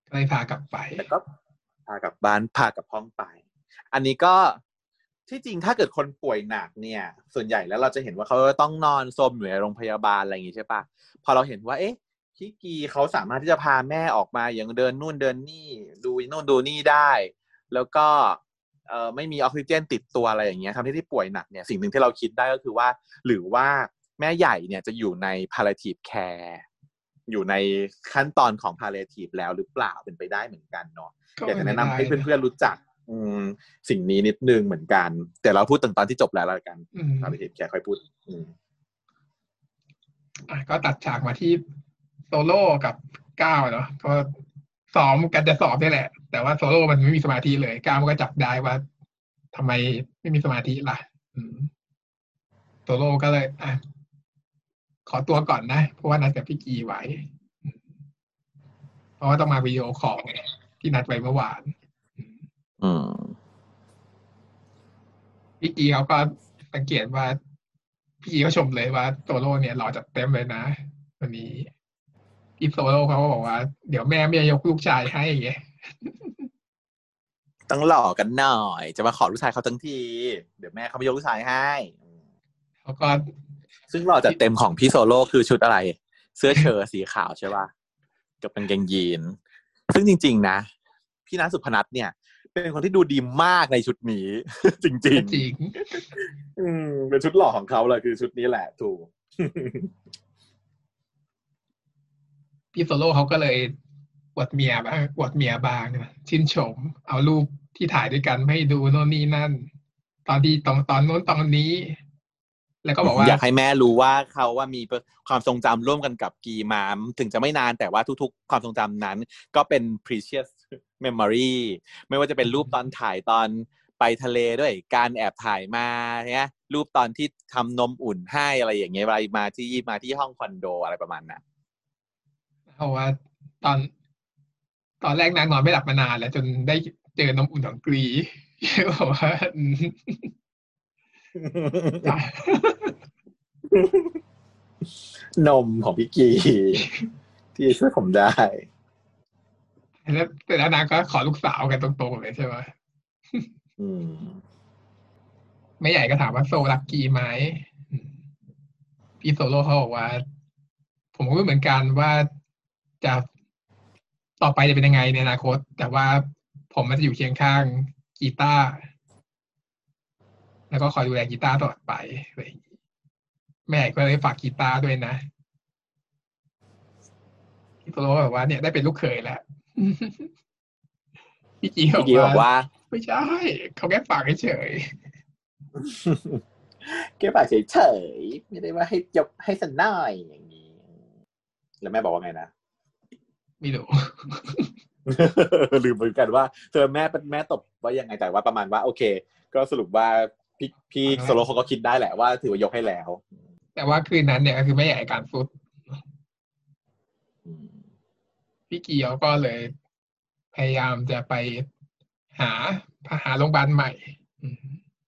ก็เลยพากลับไปแล้วก็พากลับบ้านพากลับห้องไป อันนี้ก็ที่จริงถ้าเกิดคนป่วยหนักเนี่ย ส่วนใหญ่แล้วเราจะเห็นว่าเขาต้องนอนซมอยู่ในโรงพยาบาลอะไรอย่างงี้ใช่ปะพอเราเห็นว่า เอ๊ะ พี่กีเขาสามารถที่จะพาแม่ออกมาอย่างเดินนู่นเดินนี่ ดูนู่นดูนี่ได้ แล้วก็เอ่อไม่มีออกซิเจนติดตัวอะไรอย่างเงี้ยทำให้ที่ป่วยหนักเนี่ยสิ่งหนึ่งที่เราคิดได้ก็คือว่า หรือว่าแม่ใหญ่เนี่ยจะอยู่ใน palliative care อยู่ในขั้นตอนของ palliative แล้วหรือเปล่าเป็นไปได้เหมือนกันเนาะอยากจะแนะนำให้เพื่อนๆรู้จัก อืม สิ่งนี้นิดนึงเหมือนกัน แต่เราพูดถึงตอนที่จบแล้วแล้วกันอืมตอนที่เห็นแค่ค่อยพูด อืมอะก็ตัดฉากมาที่ โซโล่กับก้าวเนาะก็ซ้อมกันจะสอบนี่แหละ แต่ว่าโซโล่มันไม่มีสมาธิเลยก้าวมันก็จับได้ว่าทำไมไม่มีสมาธิล่ะโซโล่ก็เลย อะ ขอตัวก่อนนะ เพราะว่านัดกับพี่กีไว้ เพราะว่าต้องมาวิดีโอคองที่นัดไว้เมื่อวาน อืมพี่กีเขาก็สังเกตว่า พี่กีเขาชมเลยว่าโซโล่เนี่ยหล่อจัดเต็มเลยนะวันนี้ พี่โซโล่เขาก็บอกว่า เดี๋ยวแม่ไม่ยกลูกชายให้ไงต้องหล่อกันหน่อย จะมาขอลูกชายเขาทั้งที เดี๋ยวแม่เขาไม่ยกลูกชายให้เขาก็ซึ่งหล่อจัดเต็มของพี่โซโล่คือชุดอะไร เสื้อเชิ้ตสีขาวใช่ป่ะกับกางเกงยีน ซึ่งจริง ๆ นะ พี่นัทสุพนัทเนี่ย เป็นคนที่ดูดีมากในชุดนี้ จริงจริงๆอืมเป็นชุดหล่อของเขาเลยคือชุดนี้แหละถูก พี่โซโล่เขาก็เลยอวดเมียบ้างอวดเมียบางเนี่ยชื่นชม เอารูปที่ถ่ายด้วยกันให้ดูโน่นนี่นั่น ตอนที่ตอนตอนโน้นตอนนี้ แล้วก็บอกว่าอยากให้แม่รู้ว่าเขาว่ามีความทรงจำร่วมกันกับกีมามถึงจะไม่นานแต่ว่าทุกๆ ความทรงจำนั้น ก็เป็น precious memory ไม่ว่าจะเป็นรูปตอนถ่ายตอนไปทะเลด้วยการแอบถ่ายมาเนี่ยรูปตอนที่ทำนมอุ่นให้อะไรอย่างเงี้ยอะไรมาที่มาที่ห้องคอนโดอะไรประมาณนั้น เพราะว่าตอนตอนแรกนางนอนไม่หลับมานานแล้ว จนได้เจอนมอุ่นของกรีบอกว่าอืมนมของพี่กีที่ช่วยผมได้ แล้วแต่แล้วนางก็ขอลูกสาวกันตรงๆเลยใช่ไหมอืมแม่ใหญ่ก็ถามว่าโซรักกีไหมอืมพี่โซโล่เขาบอกว่า ผมก็ไม่เหมือนกันว่า จะต่อไปจะเป็นยังไงในอนาคต แต่ว่าผมมันจะอยู่เคียงข้างกีตาร์แล้วก็คอยดูแลกีตาร์ตลอดไปอะไรอย่างงี้แม่ก็เลยฝากกีตาร์ด้วยนะพี่โซโล่ก็บอกว่าเนี่ยได้เป็นลูกเขยแล้วพี่กีพี่กีบอกว่า ไม่ใช่เขาแค่ฝากเฉยแกปากเฉยๆไม่ได้ว่าให้ยกให้สันหน่อยอย่างนี้ แล้วแม่บอกว่าไงนะๆ ไม่รู้ ลืมเหมือนกันว่าเธอแม่เป็นแม่ตบว่ายังไงแต่ว่าประมาณว่า โอเค ก็สรุปว่าพี่พี่อ่าโซโลเขาก็คิดได้แหละว่าถือว่ายกให้แล้ว แต่ว่าคืนนั้นเนี่ยก็คือไม่ใหญ่อาการสุดอืมพี่เกียวก็เลย พยายามจะไปหาหาโรงพยาบาลใหม่ อืม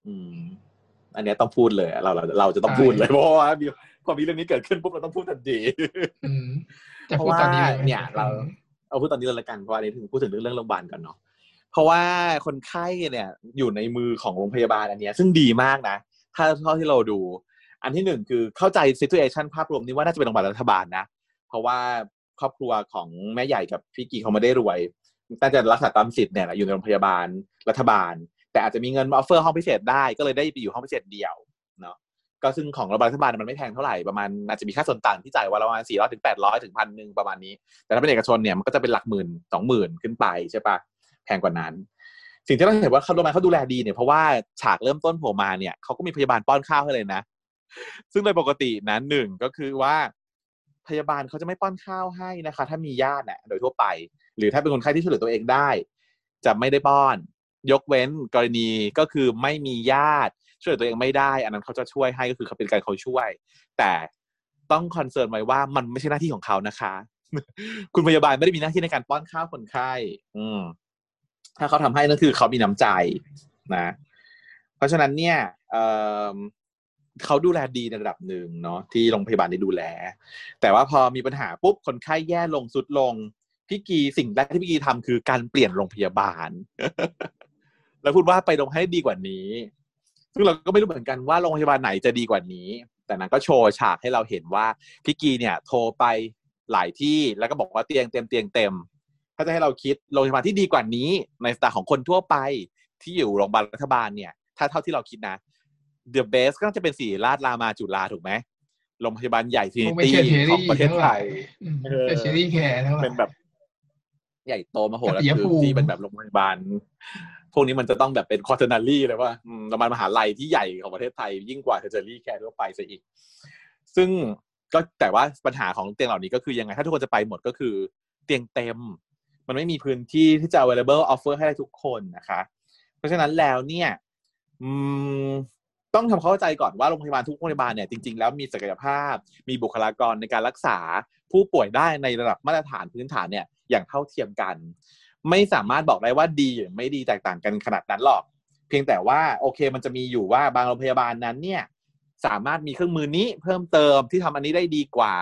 อืมอันเนี้ยต้องพูดเลยเราเราเราจะต้องพูดเลยใช่เพราะว่ามีพอมีเรื่องนี้เกิดขึ้นปุ๊บเราต้องพูดทันที อืมจะพูดตอนนี้เลยไหมเพราะว่าเนี่ย เราเอาพูดตอนนี้เลยละกันเพราะว่าอันนี้ถึงพูดถึงเรื่องโรงพยาบาลก่อนเนาะเพราะว่าคนไข้เนี่ยอยู่ในมือของโรงพยาบาลอันเนี้ยซึ่งดีมากนะ ถ้าเท่าที่เราดู อันที่หนึ่งคือเข้าใจ situation ภาพรวมนี้ว่าน่าจะเป็นโรงพยาบาลรัฐบาลนะ เพราะว่าครอบครัวของแม่ใหญ่กับพี่กีเขาไม่ได้รวยน่าจะรักษาตามสิทธิ์เนี่ยแหละอยู่ในโรงพยาบาลรัฐบาล แต่อาจจะมีเงินมา offer ห้องพิเศษได้ก็เลยได้ไปอยู่ห้องพิเศษเดี่ยวเนาะ ก็ซึ่งของรัฐบาลมันไม่แพงเท่าไหร่ประมาณอาจจะมีค่าส่วนต่างที่จ่ายวันละประมาณสี่ร้อยถึงแปดร้อยถึงพันหนึ่งประมาณนี้ แต่ถ้าเป็นเอกชนเนี่ยมันก็จะเป็นหลักหมื่นสองหมื่นขึ้นไปใช่ปะแพงกว่านั้น สิ่งที่เราเห็นว่าเขาโรงพยาบาลเขาดูแลดีเนี่ยเพราะว่าฉากเริ่มต้นโผล่มาเนี่ยเขาก็มีพยาบาลป้อนข้าวให้เลยนะ ซึ่งโดยปกตินะหนึ่งก็คือว่าพยาบาลเขาจะไม่ป้อนข้าวให้นะคะ ถ้ามีญาติเนี่ยโดยทั่วไป หรือถ้าเป็นคนไข้ที่ช่วยเหลือตัวเองได้ จะไม่ได้ป้อน ยกเว้นกรณีก็คือไม่มีญาติ ช่วยตัวเองไม่ได้ อันนั้นเขาจะช่วยให้ก็คือเขาเป็นการเขาช่วย แต่ต้องคอนเซิร์นไว้ว่ามันไม่ใช่หน้าที่ของเขานะคะ คุณพยาบาลไม่ได้มีหน้าที่ในการป้อนข้าวคนไข้ อืม ถ้าเขาทำให้นั่นคือเขามีน้ำใจนะ เพราะฉะนั้นเนี่ยเออเขาดูแลดีในระดับหนึ่งเนาะที่โรงพยาบาลได้ดูแล แต่ว่าพอมีปัญหาปุ๊บคนไข้แย่ลงสุดลงพี่กีสิ่งแรกที่พี่กีทำคือการเปลี่ยนโรงพยาบาล แล้วพูดว่าไปโรงให้ดีกว่านี้ ซึ่งเราก็ไม่รู้เหมือนกันว่าโรงพยาบาลไหนจะดีกว่านี้ แต่นั้นก็โชว์ฉากให้เราเห็นว่าพี่กีเนี่ย โทรไปหลายที่แล้วก็บอกว่าเตียงเต็มเตียงเต็ม ถ้าจะให้เราคิดโรงพยาบาลที่ดีกว่านี้ ในสไตล์ของคนทั่วไปที่อยู่โรงพยาบาลรัฐบาลเนี่ย ถ้าเท่าที่เราคิดนะ The best ก็น่าจะเป็นสีราชรามาจุฬาถูกไหมโรงพยาบาลใหญ่ทีคงไม่ตี้ใช่เทของรี่ประเทศเท่าไทไหร่ยอืมเออเป็นเชอรี่แคร์เท่าไหร่เป็นแบบ ใหญ่โตมาโหกับฬาปิยคือภูมิที่เป็นแบบโรงพยาบาล พวกนี้มันจะต้องแบบเป็น quaternary เลยว่าอืมโรงพยาบาลมหาลัยที่ใหญ่ของประเทศไทย ยิ่งกว่า tertiary care ทั่วไปซะอีก ซึ่งก็แต่ว่าปัญหาของเตียงเหล่านี้ก็คือยังไง ถ้าทุกคนจะไปหมดก็คือเตียงเต็ม มันไม่มีพื้นที่ที่จะ available offer ให้ได้ทุกคนนะคะ เพราะฉะนั้นแล้วเนี่ยอืมต้องทำความเข้าใจก่อนว่าโรงพยาบาลทุกโรงพยาบาลเนี่ยจริงๆแล้วมีศักยภาพ มีบุคลากรในการรักษาผู้ป่วยได้ในระดับมาตรฐานพื้นฐานเนี่ย อย่างเท่าเทียมกัน ไม่สามารถบอกได้ว่าดีหรือไม่ดีแตกต่างกันขนาดนั้นหรอก เพียงแต่ว่าโอเคมันจะมีอยู่ว่าบางโรงพยาบาลนั้นเนี่ยสามารถมีเครื่องมือนี้เพิ่มเติมที่ทำอันนี้ได้ดีกว่า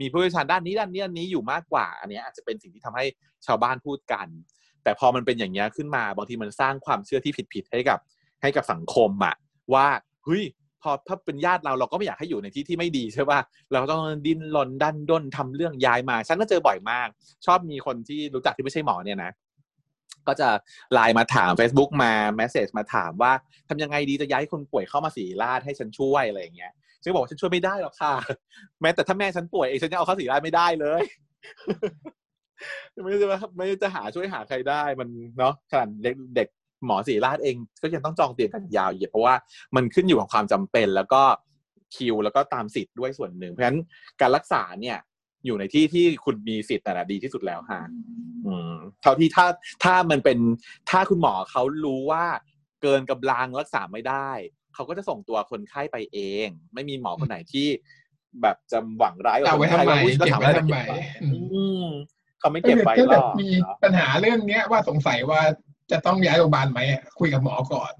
มีผู้เชี่ยวชาญด้านนี้ด้านนี้ด้านนี้อยู่มากกว่า อันนี้อาจจะเป็นสิ่งที่ทำให้ชาวบ้านพูดกัน แต่พอมันเป็นอย่างเงี้ขึ้นมาบางทีมันสร้างความเชื่อที่ผิดๆให้กับให้กับสังคมอะว่าเฮ้ย พอถ้าเป็นญาติเราเราก็ไม่อยากให้อยู่ในที่ที่ไม่ดีใช่ป่ะเราต้องดิ้นรนดันด้นทำเรื่องย้ายมา ฉันก็เจอบ่อยมาก ชอบมีคนที่รู้จักที่ไม่ใช่หมอเนี่ยนะก็จะไลน์มาถาม Facebook มาแมสเซจมาถามว่าทำยังไงดีจะย้ายคนป่วยเข้ามาสีราชให้ฉันช่วยอะไรอย่างเงี้ยฉันบอกว่าฉันช่วยไม่ได้หรอกค่ะ แม้แต่ถ้าแม่ฉันป่วยเองฉันยังเอาเข้าสีราชไม่ได้เลยไม่จะไม่จะหาช่วยหาใครได้มันเนาะขนาดเด็ก หมอศรีราชเองก็ยังต้องจองเตียงกันยาวเหยียดเพราะว่ามันขึ้นอยู่กับความจำเป็นแล้วก็คิวแล้วก็ตามสิทธิ์ด้วยส่วนหนึ่ง เพราะฉะนั้นการรักษาเนี่ย อยู่ในที่ที่คุณมีสิทธิ์แต่ละดีที่สุดแล้วฮะอืมเท่าที่ถ้าถ้ามันเป็นถ้าคุณหมอเขารู้ว่าเกินกำลังรักษาไม่ได้ เขาก็จะส่งตัวคนไข้ไปเอง ไม่มีหมอคนไหนที่ แบบจะหวังร้ายกับเอาคไว้นทำไข้ไมว่าอุ๊ยก็เก็บถามไว้ว่าทำไมอืมเขาไม่เก็บไว้ถ้าหรเกิดอกมีเนาะปัญหาเรื่องเนี้ยว่าสงสัยว่า จะต้องย้ายโรงพยาบาลไหมอะคุยกับหมอก่อน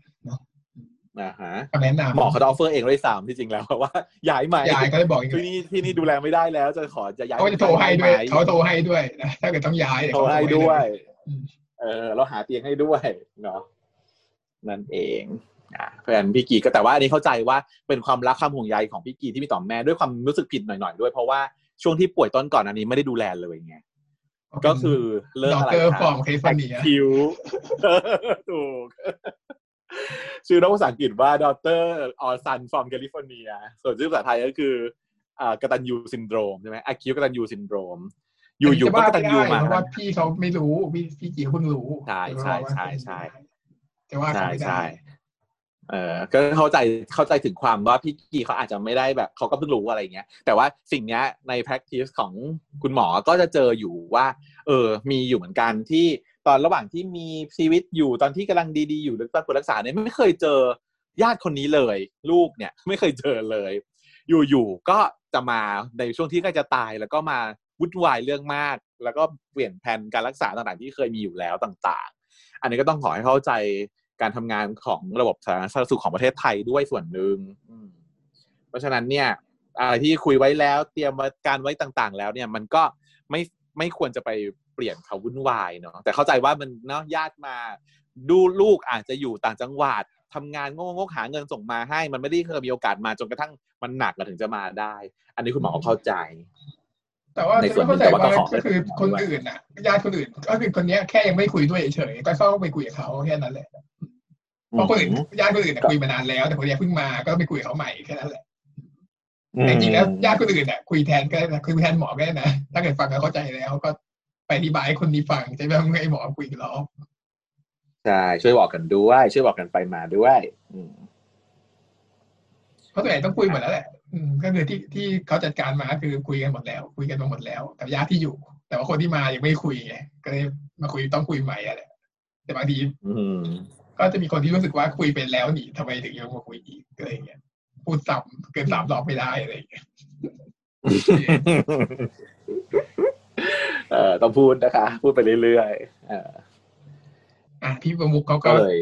อ่าฮะคำแนะนำหมอเขาจะออฟเฟอร์เองด้วยซ้ำที่จริงแล้วว่าย้ายไหมยายก็เลยบอกอย่างที่นี้นี่ที่นี่ดูแลไม่ได้แล้ว จะขอจะย้ายเขาจะโทรให้ด้วยไมเขาโทรให้ด้วยนะถ้าเกิดต้องย้ายเดี๋ยโทรเขาให้โทรด้วยอืมเออเราหาเตียงให้ด้วยเนาะนั่นเองอ่าเพราะฉะนั้นพี่กีก็แต่ว่าอันนี้เข้าใจว่าเป็นความรักความห่วงใยของพี่กีที่มีต่อแม่ด้วยความรู้สึกผิดหน่อยๆด้วยเพราะว่าช่วงที่ป่วยต้นก่อนอันนี้ไม่ได้ดูแลเลยไง ก็คือเลิกด็อกอะไรเตอร์คะฟอร์มแคลิฟอร์เนียคิวถูก ชื่อนักภาษาอังกฤษว่า Daughter or Son from California ส่วนชื่อภาษาไทยก็คืออ่ากตันยูซินโดรมใช่ไหม acute กตันยูซินโดรม อยู่ๆก็กตันยูมาเพราะว่าพี่เขาไม่รู้ พี่พี่จีเขาเพิ่งรู้ ใช่ใช่ใช่ใช่จะว่าใช่เขาไม่ได้ใช่ เออก็เข้าใจเข้าใจถึงความว่าพี่กีเขาอาจจะไม่ได้แบบเขาก็เพิ่งรู้อะไรเงี้ย แต่ว่าสิ่งเนี้ยใน practice ของคุณหมอก็จะเจออยู่ว่า เออ มีอยู่เหมือนกันที่ตอนระหว่างที่มีชีวิตอยู่ตอนที่กำลังดีๆอยู่แล้วตอนรักษาเนี่ยไม่เคยเจอญาติคนนี้เลย ลูกเนี่ยไม่เคยเจอเลย อยู่ๆก็จะมาในช่วงที่ใกล้จะตายแล้วก็มาวุ่นวายเรื่องมาก แล้วก็เปลี่ยนแผนการรักษาต่างๆที่เคยมีอยู่แล้วต่าง ๆ อันนี้ก็ต้องขอให้เข้าใจ การทำงานของระบบสาธารณสุขของประเทศไทยด้วยส่วนหนึ่งอืมเพราะฉะนั้นเนี่ย อะไรที่คุยไว้แล้ว เตรียมการไว้ต่างๆ แล้วเนี่ย มันก็ไม่ไม่ควรจะไปเปลี่ยนเขาวุ่นวายเนาะแต่เข้าใจว่ามันเนาะญาติมา ดูลูกอาจจะอยู่ต่างจังหวัดทำงานงงๆหาเงินส่งมาให้ มันไม่ได้เคยมีโอกาสมาจนกระทั่งมันหนักมาถึงจะมาได้ อันนี้คุณหมอเข้าใจ แต่ว่าในส่วนหนึ่เข้างใจแต่ว่าก็ว่าขอก็คือให้คนอื่นน่ะญาติคนอื่นก็คือคนเนี้ยแค่ยังไม่คุยด้วยเฉยๆก็เข้าไปคุยกับเขาแค่นั้นแหละ เพราะคนอื่นญาติคนอื่นน่ะคุยมานานแล้ว แต่คนเนี้ยเพิ่งมาก็ไปคุยกับเขาใหม่แค่นั้นแหละแต่จริงๆแล้วญาติคนอื่นน่ะคุยแทนก็ได้นะคุยแทนหมอก็ได้นะถ้าเกิดฟังแล้วเข้าใจแล้วก็ไปอธิบายให้คนนี้ฟังจะไม่ต้องให้หมอคุยกับเราใช่ช่วยบอกกันด้วยช่วยบอกกันไปมาด้วยอืมเพราะตัวใหญ่ต้องคุยหมดแล้วแหละอืมก็คือที่ที่เขาจัดการมาคือคุยกันหมดแล้ว คุยกันมาหมดแล้วกับญาติที่อยู่ แต่ว่าคนที่มายังไม่คุยไงก็เลยมาคุยต้องคุยใหม่อะแหละแต่บางทีอืม ก็จะมีคนที่รู้สึกว่าคุยไปแล้วนี่ทำไมถึงยังมาคุยอีกอะไรอย่างเงี้ยพูดซ้ำเกินสามรอบไม่ได้อะไรอย่างเงี้ยเออต้องพูดนะคะ พูดไปเรื่อยๆเอออะพี่ประมุขเขาก็ก็เลย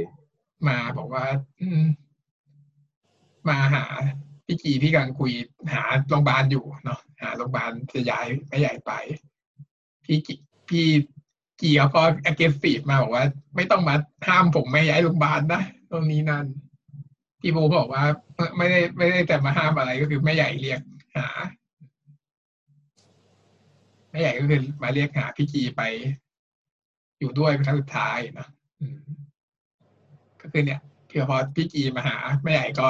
มาบอกว่า อืมมาหาพี่กีที่กำลังคุยหาโรงพยาบาลอยู่เนาะหาโรงพยาบาลจะย้ายไม่ใหญ่ไป พี่กีพี่ กีเขาก็ aggressive มาบอกว่า ไม่ต้องมาห้ามผมไม่ย้ายโรงพยาบาลนะตรงนี้นั่นพี่บูก็บอกว่า ไม่ได้ไม่ได้แต่มาห้ามอะไรก็คือแม่ใหญ่เรียกหาแม่ใหญ่ก็คือมาเรียกหาพี่กีไป อยู่ด้วยเป็นครั้งสุดท้ายนะก็คือเนี่ยเพื่อพอพี่กีมาหาแม่ใหญ่ก็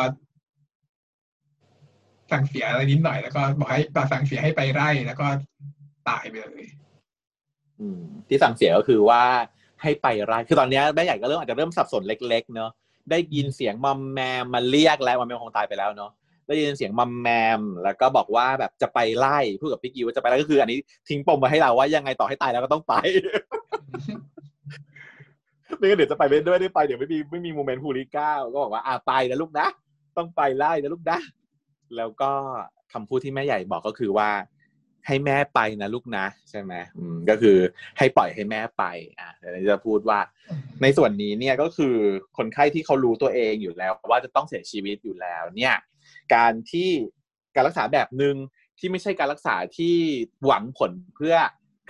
สั่งเสียอะไรนิดหน่อยแล้วก็บอกให้สั่งเสียให้ไปไร่แล้วก็ตายไปเลย ที่สั่งเสียก็คือว่าให้ไปไร่คือตอนนี้แม่ใหญ่ก็เริ่มอาจจะเริ่มสับสนเล็ก ๆ เนอะได้ยินเสียงมัมแมมมาเรียกแล้วมัมแมมคงตายไปแล้วเนาะได้ยินเสียงมัมแมม แล้วก็บอกว่าแบบจะไปไล่พูดกับพี่กิวว่าจะไปไล่ก็คือ อันนี้ทิ้งปมไว้ให้เราว่ายังไงต่อให้ตายแล้วก็ต้องไปไม่งั้นเดี๋ยวจะไปไม่ด้วยได้ไปเดี๋ยวไม่มีไม่มีโมเมนต์ฮูริก้าก็บอกว่าอ่าไปนะลูกนะ ต้องไปไล่นะลูกนะ แล้วก็คำพูดที่แม่ใหญ่บอกก็คือว่า ให้แม่ไปนะลูกนะ ใช่ไหมอืมก็คือให้ปล่อยให้แม่ไป อะเดี๋ยวจะพูดว่า ในส่วนนี้เนี่ยก็คือคนไข้ที่เขารู้ตัวเองอยู่แล้ว ว่าจะต้องเสียชีวิตอยู่แล้ว เนี่ย การที่การรักษาแบบหนึ่งที่ไม่ใช่การรักษาที่หวังผลเพื่อ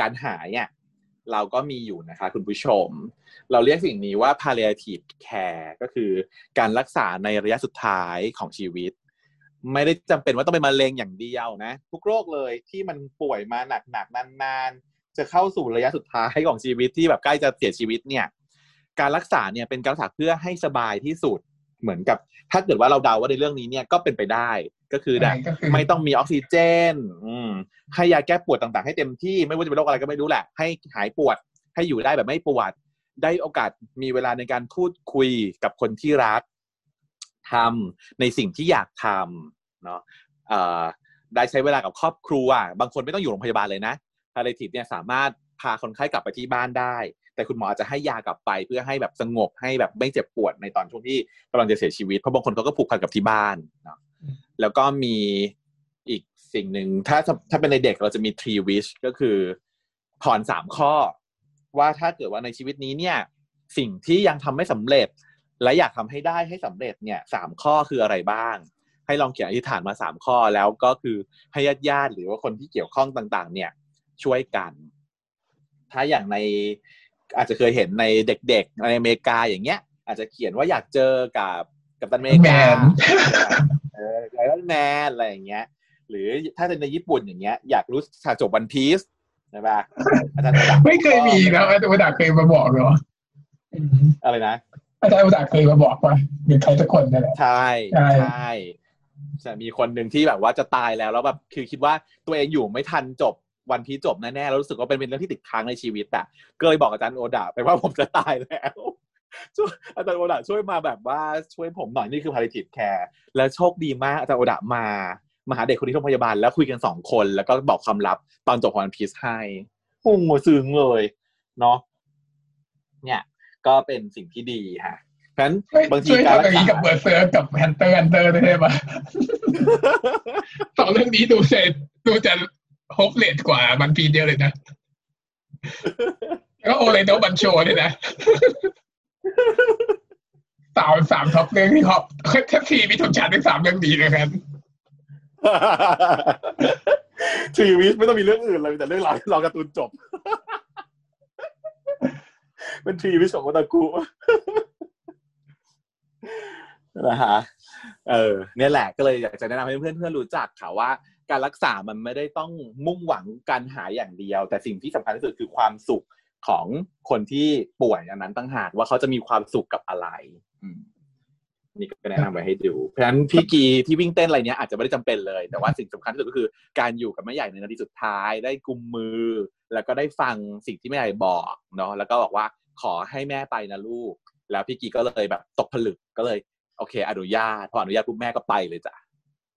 การหายเนี่ยเราก็มีอยู่นะคะคุณผู้ชม เราเรียกสิ่งนี้ว่า palliative care ก็คือการรักษาในระยะสุดท้ายของชีวิต ไม่ได้จำเป็นว่าต้องเป็นมะเร็งอย่างเดียวนะ ทุกโรคเลยที่มันป่วยมาหนักๆนานๆ จะเข้าสู่ระยะสุดท้ายของชีวิตที่แบบใกล้จะเสียชีวิตเนี่ย การรักษาเนี่ยเป็นการรักษาเพื่อให้สบายที่สุดเหมือนกับ ถ้าเกิดว่าเราเดาว่าในเรื่องนี้เนี่ยก็เป็นไปได้ก็คือแบบก็คือไม่ต้องมีออกซิเจนอืมให้ยาแก้ปวดต่างๆ ให้เต็มที่ไม่ว่าจะเป็นโรคอะไรก็ไม่รู้แหละ ให้หายปวดให้อยู่ได้แบบไม่ปวด ได้โอกาสมีเวลาในการพูดคุยกับคนที่รัก ทำในสิ่งที่อยากทำเนาะได้ใช้เวลากับครอบครัว บางคนไม่ต้องอยู่โรงพยาบาลเลยนะพาเลทีฟเนี่ยสามารถพาคนไข้กลับไปที่บ้านได้ แต่คุณหมออาจจะให้ยากลับไปเพื่อให้แบบสงบให้แบบไม่เจ็บปวดในตอนช่วงที่กำลังจะเสียชีวิต เพราะบางคนเขาก็ผูกพันกับที่บ้านเนาะแล้วก็มีอีกสิ่งหนึ่งถ้าถ้าเป็นในเด็กเราจะมี three wish ก็คือพรสามข้อ ว่าถ้าเกิดว่าในชีวิตนี้เนี่ย สิ่งที่ยังทำไม่สำเร็จ และอยากทำให้ได้ให้สำเร็จเนี่ยสามข้อคืออะไรบ้าง ให้ลองเขียนอธิษฐานมาสามข้อแล้วก็คือให้ญาติญาติๆหรือว่าคนที่เกี่ยวข้องต่างๆ เนี่ยช่วยกัน ถ้าอย่างในอาจจะเคยเห็นในเด็กๆในอเมริกาอย่างเงี้ย อาจจะเขียนว่าอยากเจอกับกับตันอเมริกาแมนเออไอรอนแมนอะไรอย่างเงี้ย หรือถ้าเป็นในญี่ปุ่นอย่างเงี้ย อยากรู้ฉากจบวันพีซใช่ปะอาจารย์โอดะไม่เคยมีนะอาจารย์อุดาเคยมาบอกเหรออืมอะไรนะ อาจารย์อุดาเคยมาบอกว่าหรือใครสักคนนั่นแหละใช่ใช่ใช่จะมีคนหนึ่งที่แบบว่าจะตายแล้วแล้วแบบคือคิดว่าตัวเองอยู่ไม่ทันจบวันพีชจบแน่ๆแล้วรู้สึกว่าเป็นเป็นเรื่องที่ติดค้างในชีวิตอะก็เลยบอกอาจารย์โอดะไปว่าผมจะตายแล้วช่วยอาจารย์โอดะช่วยมาแบบว่าช่วยผมหน่อยนี่คือ palliative care แล้วโชคดีมากอาจารย์โอดะมามาหาเด็กคนที่โรงพยาบาลแล้วคุยกันสองคนแล้วก็บอกความลับตอนจบของวันพีชให้โอ้โหซึ้งเลยเนาะเนี่ย ก็เป็นสิ่งที่ดีฮะเพราะฉะนั้นเฮ้ยบางทีช่วยการทำอย่างนี้รักษากับเบอร์เซอร์กับแฮนเตอร์แฮนเตอร์ได้ไหมสองเรื่องนี้ดูเสร็จดูจะโฮปเลดกว่ามันพีเดียวเลยนะแล้วก็โอเลโนบันโชเนี่ยนะสามสามท็อปเรื่องที่ฮอปแท็บทีมีทุนชาติทั้งสามเรื่องดีเลยครับชีวิตไม่ต้องมีเรื่องอื่นเลยแต่เรื่องราวรอการ์ตูนจบ เป็นทีวิชของโอตาคุนะฮะเออเนี่ยแหละก็เลยอยากจะแนะนำให้เพื่อนเพื่อนๆรู้จักค่ะว่า การรักษามันไม่ได้ต้องมุ่งหวังการหายอย่างเดียว แต่สิ่งที่สำคัญที่สุดคือความสุขของคนที่ป่วยอันนั้นตั้งหากว่าเขาจะมีความสุขกับอะไรนี่ก็แนะนำไว้ให้ดูเพราะฉะนั้นพี่กีที่วิ่งเต้นอะไรเนี้ยอาจจะไม่ได้จำเป็นเลย แต่ว่าสิ่งสำคัญที่สุดก็คือ การอยู่กับแม่ใหญ่ในนาทีสุดท้ายได้กุมมือ แล้วก็ได้ฟังสิ่งที่แม่ใหญ่บอกเนาะแล้วก็บอกว่า ขอให้แม่ไปนะลูก แล้วพี่กีก็เลยแบบตกผลึกก็เลย โอเค อนุญาตพออนุญาตปุ๊บแม่ก็ไปเลยจ้ะ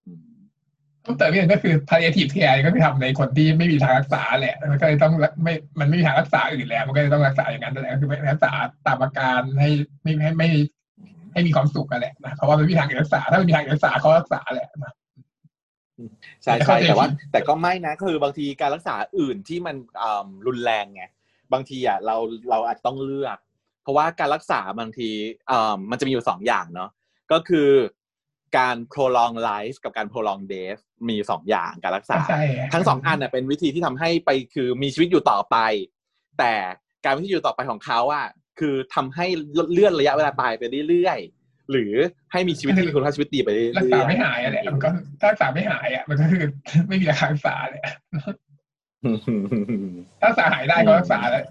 อืมแต่เรื่องก็คือ palliative care ก็คือทำในคนที่ไม่มีทางรักษาแหละมันก็เลยต้องไม่มันไม่มีทางรักษาอื่นแล้ว มันก็เลยต้องรักษาอย่างนั้นนั่นแหละก็คือไม่รักษาตามอาการให้ไม่ให้ไม่ให้มีความสุขกันแหละนะเพราะว่ามันไม่มีทางอื่นรักษา ถ้าไม่มีทางอื่นรักษาเขารักษาแหละนะใช่แต่ใช่เข้าใจแต่ว่าผิดแต่ก็ไม่นะ คือบางทีการรักษาอื่นที่มันอ่ารุนแรงไง บางทีอะเราเราอาจจะต้องเลือก เพราะว่าการรักษาบางทีอ่ามันจะมีอยู่สองอย่างเนาะก็คือการ prolong life กับการ prolong death มีอยู่สองอย่างการรักษาใช่ทั้งสองอันน่ะเป็นวิธีที่ทำให้ไปคือมีชีวิตอยู่ต่อไป แต่การมีชีวิตอยู่ต่อไปของเขาอะคือทำให้เลื่อนระยะเวลาตายไปเรื่อยๆหรือให้มีชีวิตที่มีคุณภาพชีวิตดีไปเรื่อยๆรักษาไม่หายอะแหละมันก็ถ้ารักษาไม่หายอะมันก็คือไม่มีทางรักษาเลย ถ้ารักษาหายได้ก็รักษาแล้ว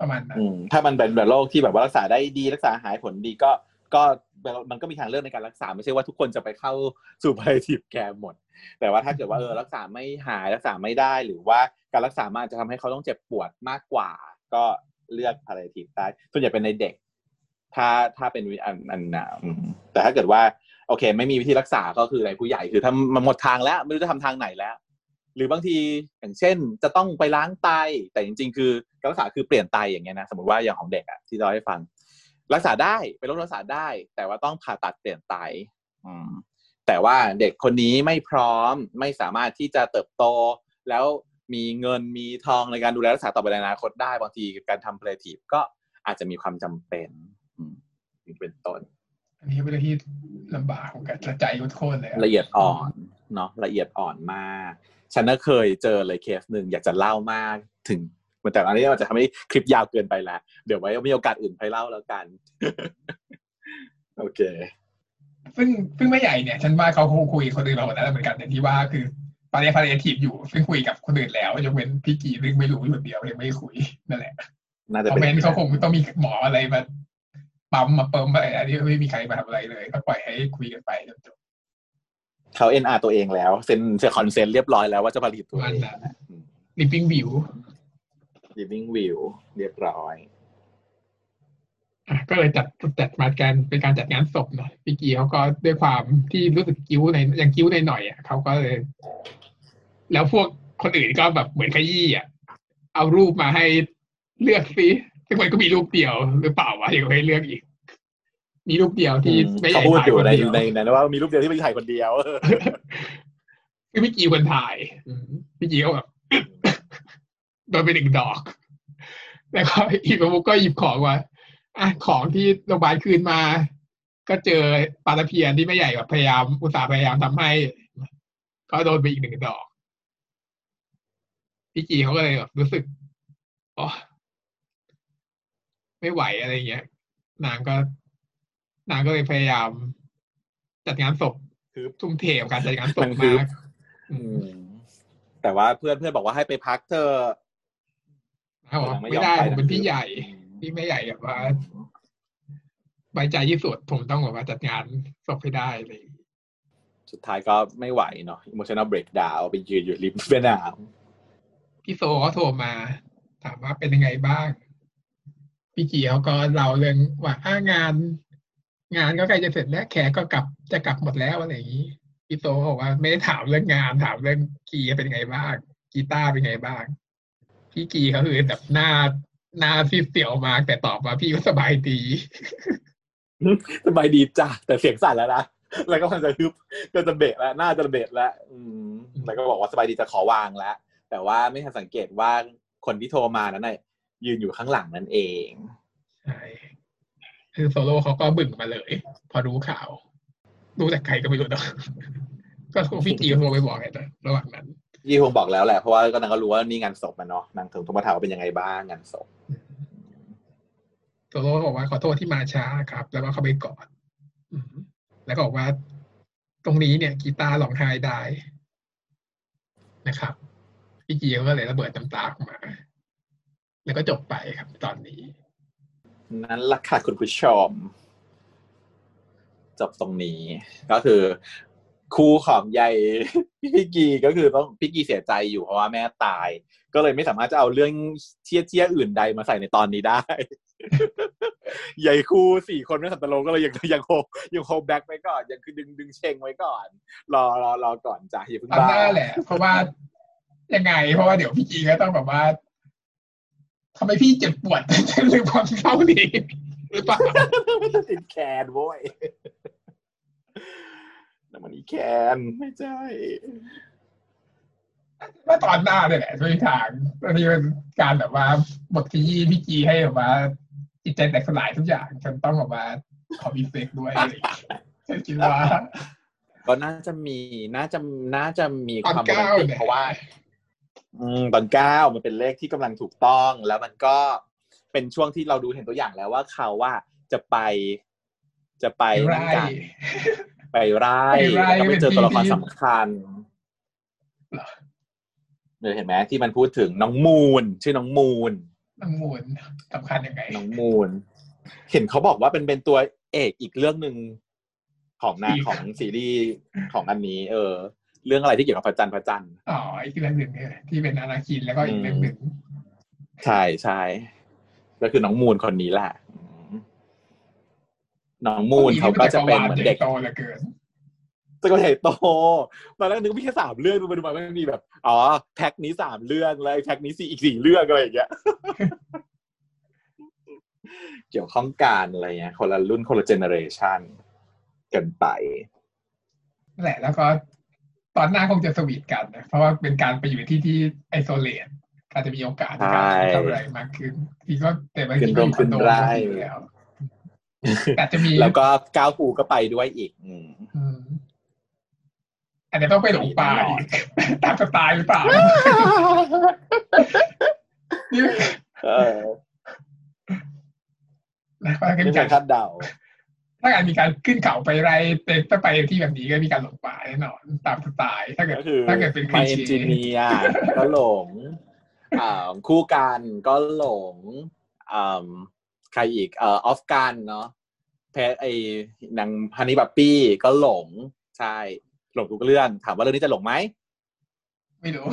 ประมาณนั้นอืมถ้ามันเป็นแบบโรคที่แบบว่ารักษาได้ดีรักษาหายผลดีก็ก็มันก็มีทางเลือกในการรักษาไม่ใช่ว่าทุกคนจะไปเข้าสู่ palliative care หมด แต่ว่าถ้าเกิดว่าเออรักษาไม่หายรักษาไม่ได้ หรือว่าการรักษามันอาจจะทำให้เขาต้องเจ็บปวดมากกว่า ก็เลือก palliative ได้ส่วนใหญ่เป็นในเด็ก ถ้าถ้าเป็นวิอันอันน่ะอืมแต่ถ้าเกิดว่า โอเค ไม่มีวิธีรักษาก็คือในผู้ใหญ่คือถ้ามันหมดทางแล้ว ไม่รู้จะทำทางไหนแล้ว หรือบางทีอย่างเช่นจะต้องไปล้างไตแต่จริง ๆ คือการรักษาคือเปลี่ยนไตอย่างเงี้ยนะสมมติว่าอย่างของเด็กอะที่เราให้ฟัง รักษาได้เป็นโรครักษาได้ แต่ว่าต้องผ่าตัดเปลี่ยนไตอืมแต่ว่าเด็กคนนี้ไม่พร้อมไม่สามารถที่จะเติบโต แล้วมีเงินมีทองในการดูแลรักษาต่อไปในอนาคตได้บางทีการทำ palliative ก็อาจจะมีความจำเป็นอืมนี่เป็นต้นอันนี้เป็นเรื่องที่ลำบากของการใจโคตรเลยอะละเอียดอ่อนเนาะละเอียดอ่อนมาก ฉันก็เคยเจอเลยเคสหนึ่งอยากจะเล่ามากถึงมันแต่อันนี้มันจะทำให้คลิปยาวเกินไปแล้วเดี๋ยวไว้มีโอกาสอื่นไปเล่าแล้วกัน โอเค ซึ่งซึ่งไม่ใหญ่เนี่ย ฉันว่าเขาคงคุยกับคนอื่นมาหมดแล้วเหมือนกันอย่างที่ว่าคือปาเรียพาเรียทีฟอยู่ซึ่งคุยกับคนอื่นแล้วยกเว้นพี่กีซึ่งไม่รู้อยู่คนเดียวยังไม่คุยนั่นแหละน่าจะคอมเป็เมนนต์เขาคงต้องมีหมออะไรมาปั๊มมาเปิมอะไรอันนี้ไม่มีใครมาทำอะไรเลยก็ปล่อยให้คุยกันไปจนจบ เขาเอ็นอาร์ตัวเองแล้วเซ็นเซ็นคอนเซนต์เรียบร้อยแล้วว่าจะผลิตตัวมันเองนะลิปปิ้งวิว living view เรียบร้อยก็เลยจัดจัดมาการเป็นการจัดงานศพเนาะพี่กีเขาก็ด้วยความที่รู้สึกกิ้วในยังกิ้วในหน่อยๆอะเขาก็เลย แล้วพวกคนอื่นก็แบบเหมือนขยี้อะ เอารูปมาให้เลือกซิซึ่งมันก็มีรูปเดียวหรือเปล่าวะยังไม่ให้เลือกอีก มีรูปเดียวที่ไม่ใหเขาญ่พูดถ่ายอยู่คนในเดียวในในว่ามีรูปเดียวที่ไม่ถ่ายคนเดียวคือพี่กีคนถ่ายอืมพี่กีก็แบบโดนไปหนึ่งดอก แล้วก็อีกประมุกก็หยิบของว่าอะของที่โรงพยาบาลคืนมา ก็เจอปลาตะเพียนที่ไม่ใหญ่แบบพยายามอุตส่าห์พยายามทำให้ ก็โดนไปอีกหนึ่งดอกพี่กีเขาก็เลยแบบรู้สึกอ๋อไม่ไหวอะไรเงี้ยนางก็ นางก็เลยพยายาม จัดงานศพคือทุ่มเทกับการจัดงานศพมันคือมากอืมแต่ว่าเพื่อนเพื่อนบอกว่าให้ไปพักเธอะเขาบอกนางไม่ได้ยอผมเป็นพี่ะใหญ่พี่ไม่ใหญ่แบบว่าไว้ใจที่สุดผมต้องแบบว่าจัดงานศพให้ได้เลยสุดท้ายก็ไม่ไหวเนาะ emotional breakdown ไปยืนอยู่ริมแม่น้พี่โซเขาโทรมา ถามว่าเป็นยังไงบ้าง พี่กีเขาก็เล่าเรื่องว่าอ้างาน งานก็ใกล้จะเสร็จแล้วแขกก็กลับจะกลับหมดแล้วอะไรอย่างนี้พี่โซเขาบอกว่าไม่ได้ถามเรื่องงานถามเรื่องกีเป็นยังไงบ้างกีตาร์เป็นยังไงบ้าง พี่กีเขาคือแบบหน้าหน้าซีดเสียวมากแต่ตอบมาพี่ก็สบายดีำสบายดีจ้ะแต่เสียงสั่นแล้วนะแล้วก็มันจะฮึบก็จะเบะแล้วหน้าจะเบะแล้วอืมแล้วก็บอกว่าสบายดีจะขอวางแล้วแต่ว่าไม่ทันสังเกตว่าคนที่โทรมานั้นน่ะยืนอยู่ข้างหลังนั่นเองใช่ คือโซโล่เขาก็บึ่งมาเลย พอรู้ข่าว รู้จากใครก็ไม่รู้เนอะก็คงพี่กีโทรไปบอกไงแต่ระหว่างนั้นยี่คงบอกแล้วแหละเพราะว่าก็นางก็รู้ว่านี่งานศพมันเนาะนางถึงโทรมาถามว่าเป็นยังไงบ้างงานศพโซโล่ก็บอกว่าขอโทษที่มาช้าครับ แล้วก็เข้าไปกอดอืมแล้วก็บอกว่าตรงนี้เนี่ย กีตาร์ร้องไห้ได้นะครับ พี่กีเขาก็เลยระเบิดน้ำตาออกมา แล้วก็จบไปครับ ตอนนี้ นั้นละค่ะคุณผู้ชม จบตรงนี้ ก็คือ คู่ของยายพี่กีก็คือต้องพี่กีเสียใจอยู่เพราะว่าแม่ตาย ก็เลยไม่สามารถจะเอาเรื่องเชี่ยเชี่ยอื่นใดมาใส่ในตอนนี้ได้ยายคู่สี่คนไม่สันตโลก็เลยยังยังโฮยังโฮแบ็กไว้ก่อน ยังคือดึงดึงเชงไว้ก่อน รอรอรอก่อนจ้ะอย่าเพิ่งบ้าหน้าแหละ เพราะว่ายังไง เพราะว่าเดี๋ยวพี่กีก็ต้องแบบว่า ทำไมพี่เจ็บปวดหรือความเศร้านี้หรือเปล่าไม่ใช่ติดแคนโว้ยน้ำมันอีแคนไม่ใช่ว่าตอนหน้าเนี่ยแหละด้วยทางตอนนี้เป็นการแบบว่าบทที่พี่กีให้แบบว่าจิตใจแตกสลายทุกอย่าง ฉันต้องแบบว่าขอมีเซ็กด้วยอะไรอย่างเงี้ยฉันคิดว่าก็น่าจะมีน่าจะน่าจะมีตอนความโรเก้าแมนติกเนี่ยเพราะว่าอืม ตอนเก้ามันเป็นเลขที่กำลังถูกต้อง แล้วมันก็เป็นช่วงที่เราดูเห็นตัวอย่างแล้วว่าเขาว่าจะไปจะไปไปไล่นั่นกันไปไร่ไปไร่แล้วก็ไปเจอเป็นที่ตัวละครที่สำคัญเหรอเออเห็นไหมที่มันพูดถึงน้องมูนชื่อน้องมูนน้องมูลสำคัญยังไงน้องมูนเห็นเขาบอกว่าเป็นเป็นตัวเอกอีกเรื่องหนึ่งของนาอีกของซีรีส์ของอันนี้ เออ เรื่องอะไรที่เกี่ยวกับพระจันทร์พระจันทร์อ๋ออีกเรื่องหนึ่งเนี่ยที่เป็นอนาคินแล้วก็อีกเรื่องหนึ่งใช่ใช่ก็คือน้องมูนคนนี้แหละอืมน้องมูนเขาก็จะเป็นเหมือนเด็กโตเหลือเกินตะกใหญ่โตตอนแรกนึกว่ามีแค่สามเรื่องดูไปดูมาไม่มีแบบ อ๋อแพ็คนี้สามเรื่องแล้วไอ้แพ็คนี้สี่อีกสี่เรื่องอะไรอย่างเงี้ย เกี่ยวข้องกันอะไรเงี้ย คนละรุ่นคนละเจเนอเรชันกันไปนั่นแหละแล้วก็ ตอนหน้าคงจะสวีทกันนะ เพราะว่าเป็นการไปอยู่ที่ที่ไอโซเลตอาจจะมีโอกาสการทำอะไรมากขึ้นอีก็แต่บางทีก็มีคอนโดแล้วอาจจะมีแล้วก็ก้าวปูก็ไปด้วยอีกอันนี้ต้องไปหลงป่าตามจะตายหรือเปล่าเออแล้วก็มีการคาดเดา ถ้าการมีการขึ้นเขาไปไรเต็นถ้าไปที่แบบนี้ก็มีการหลงป่าแน่นอนตามสไตล์ถ้าเกิดก็คือถ้าเกิดเป็นคมาลีเอนเช่จิเนียร์ก็หลงอ่าคู่กันก็หลงอ่าใครอีกเอ่อออฟกันเนาะแพ้ไอ้นางฮันนี่บัปปี้ก็หลงใช่หลงทุกเรื่อง ถามว่าเรื่องนี้จะหลงไหมไม่รู้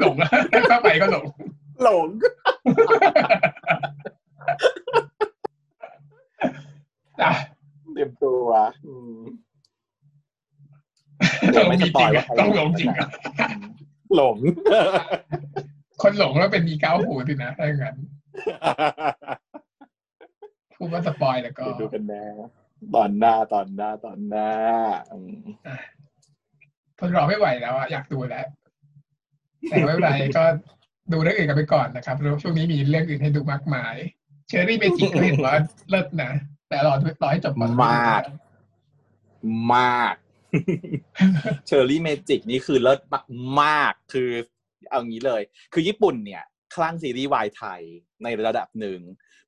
หลงแล้วถ้าไปก็หลง หลงจ้ะเต รียมตัวอืมหลงไม่จสริงปอยๆว่าอะต้องหลงจริงอะหลง คนหลงแล้วเป็นมีเก้าหูสินะถ้าอย่างนั้นพูดว่าสปอยแล้วก็เดี๋ยวดูกันแน่ตอนหน้าตอนหน้าตอนหน้าอืมทนรอไม่ไหวแล้วอะอยากดูแล้ว แต่ไม่เป็นไรก็ดูเรื่องอื่นกันไปก่อนนะครับแล้วช่วงนี้มีเรื่องอื่นให้ดูมากมาย เชอรี่เมจิกก็เห็นว่าเลิศนะ แต่รอรอให้จบก่อนมาก มาก Cherry Magic นี่คือเลิศมากๆ คือเอางี้เลย คือญี่ปุ่นเนี่ย คลั่งซีรีส์วายไทยในระดับหนึ่ง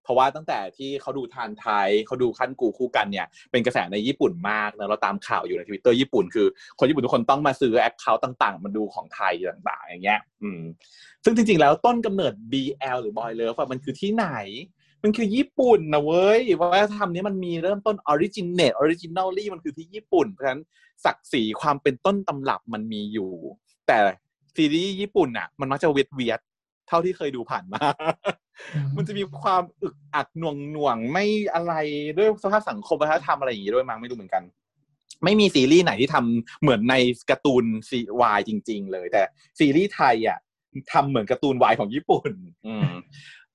เพราะว่าตั้งแต่ที่เขาดูทานไทยเขาดูคั่นกูคู่กันเนี่ย เป็นกระแสในญี่ปุ่นมากนะเราตามข่าวอยู่ในทวิตเตอร์ญี่ปุ่นคือ คนญี่ปุ่นทุกคนต้องมาซื้อ account ต่างๆ มาดูของไทยต่าง ๆ อย่างเงี้ย อืม ซึ่งจริงๆ แล้วต้นกำเนิด BL หรือ Boy Love อะมันคือที่ไหน มันคือญี่ปุ่นนะเว้ยวัฒนธรรมนี้มันมีเริ่มต้น originate originally มันคือที่ญี่ปุ่น เพราะฉะนั้นศักดิ์ศรีความเป็นต้นตำรับมันมีอยู่ แต่ซีรีส์ญี่ปุ่นอะ มันมักจะเวียดเวียดๆเท่าที่เคยดูผ่านมา มันจะมีความอึกอักหน่วงหน่วงๆไม่อะไรด้วยสภาพสังคมวัฒนธรรมอะไรอย่างงี้ด้วยมั้งไม่รู้เหมือนกัน ไม่มีซีรีส์ไหนที่ทำเหมือนในการ์ตูนซีวายจริง ๆ เลย แต่ซีรีส์ไทยอะทำเหมือนการ์ตูนวายของญี่ปุ่น อืม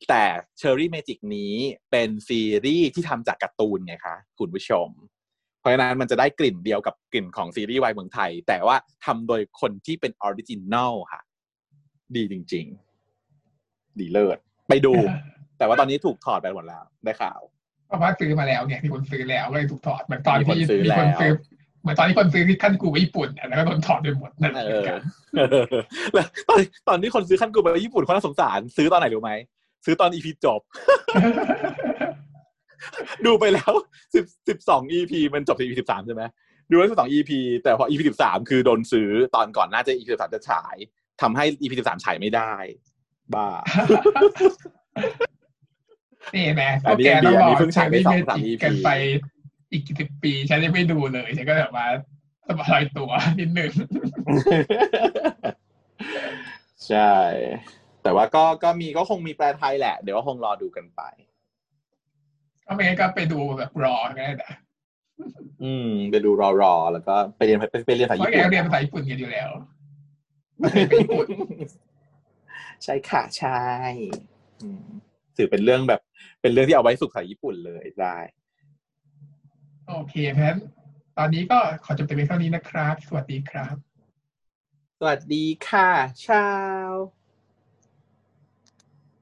แต่ Cherry Magic นี้เป็นซีรีส์ที่ทำจากการ์ตูนไงคะ คุณผู้ชม เพราะฉะนั้นมันจะได้กลิ่นเดียวกับกลิ่นของซีรีส์วายเมืองไทย แต่ว่าทำโดยคนที่เป็น original ค่ะ ดีจริง ๆ ดีเลิศไปดู แต่ว่าตอนนี้ถูกถอดไปหมดแล้วได้ข่าวเพราะว่าซื้อมาแล้วเนี่ยมีคนซื้อแล้วก็เลยถูกถอดเหมือนตอนมีคนที่ซื้อมีคนแล้วซื้อเหมือนตอนที่คนซื้อที่คั่นกูไปญี่ปุ่นอะแล้วก็โดนถอดไปหมดนั่นเอเหมือนอกันแล้วตอนตอนที่คนซื้อคั่นกูไปญี่ปุ่นเขาน่าสงสารซื้อตอนไหนรู้ไหม ซื้อตอน EP จบ ดูไปแล้วสิบสิบสอง EP มันจบที่ EP สิบสามใช่ไหมดูแล้วสิบสอง EP แต่พอ EP สิบสามคือโดนซื้อตอนก่อนหน่าจะ EP สิบสามจะฉายทำให้ EP สิบสามฉายไม่ได้ บ้านี่แหม่พอัวนกนี้แกยังดีต้องรอันอนี้เพิ่งเชฉาอยไปรี่สอเมงสามจิก EP กันไป อีกกี่สิบปีฉันยังไม่ดูเลยฉันก็แบบว่าสบายตัวนิดนึงใช่ แต่ว่าก็ก็มีก็คงมีแปลไทยแหละ เดี๋ยวก็คงรอดูกันไปก็ไม่งั้นก็ไปดูแบบรอก็ได้นะอืม ไปดูรอรอๆแล้วก็ไปเรียนไปไปเรียนภาษาเพราะญี่แกปุ่นเรียนภาษาญี่ปุ่นกันอยู่แล้วไม่เคยไปญี่ปุ่นใช่ค่ะใช่อืมถือเป็นเรื่องแบบ เป็นเรื่องที่เอาไว้ฝึกภาษาญี่ปุ่นเลยได้ โอเคเพราะฉะนั้นตอนนี้ก็ขอจบแต่เพียงเท่านี้นะครับ สวัสดีครับ สวัสดีค่ะชาว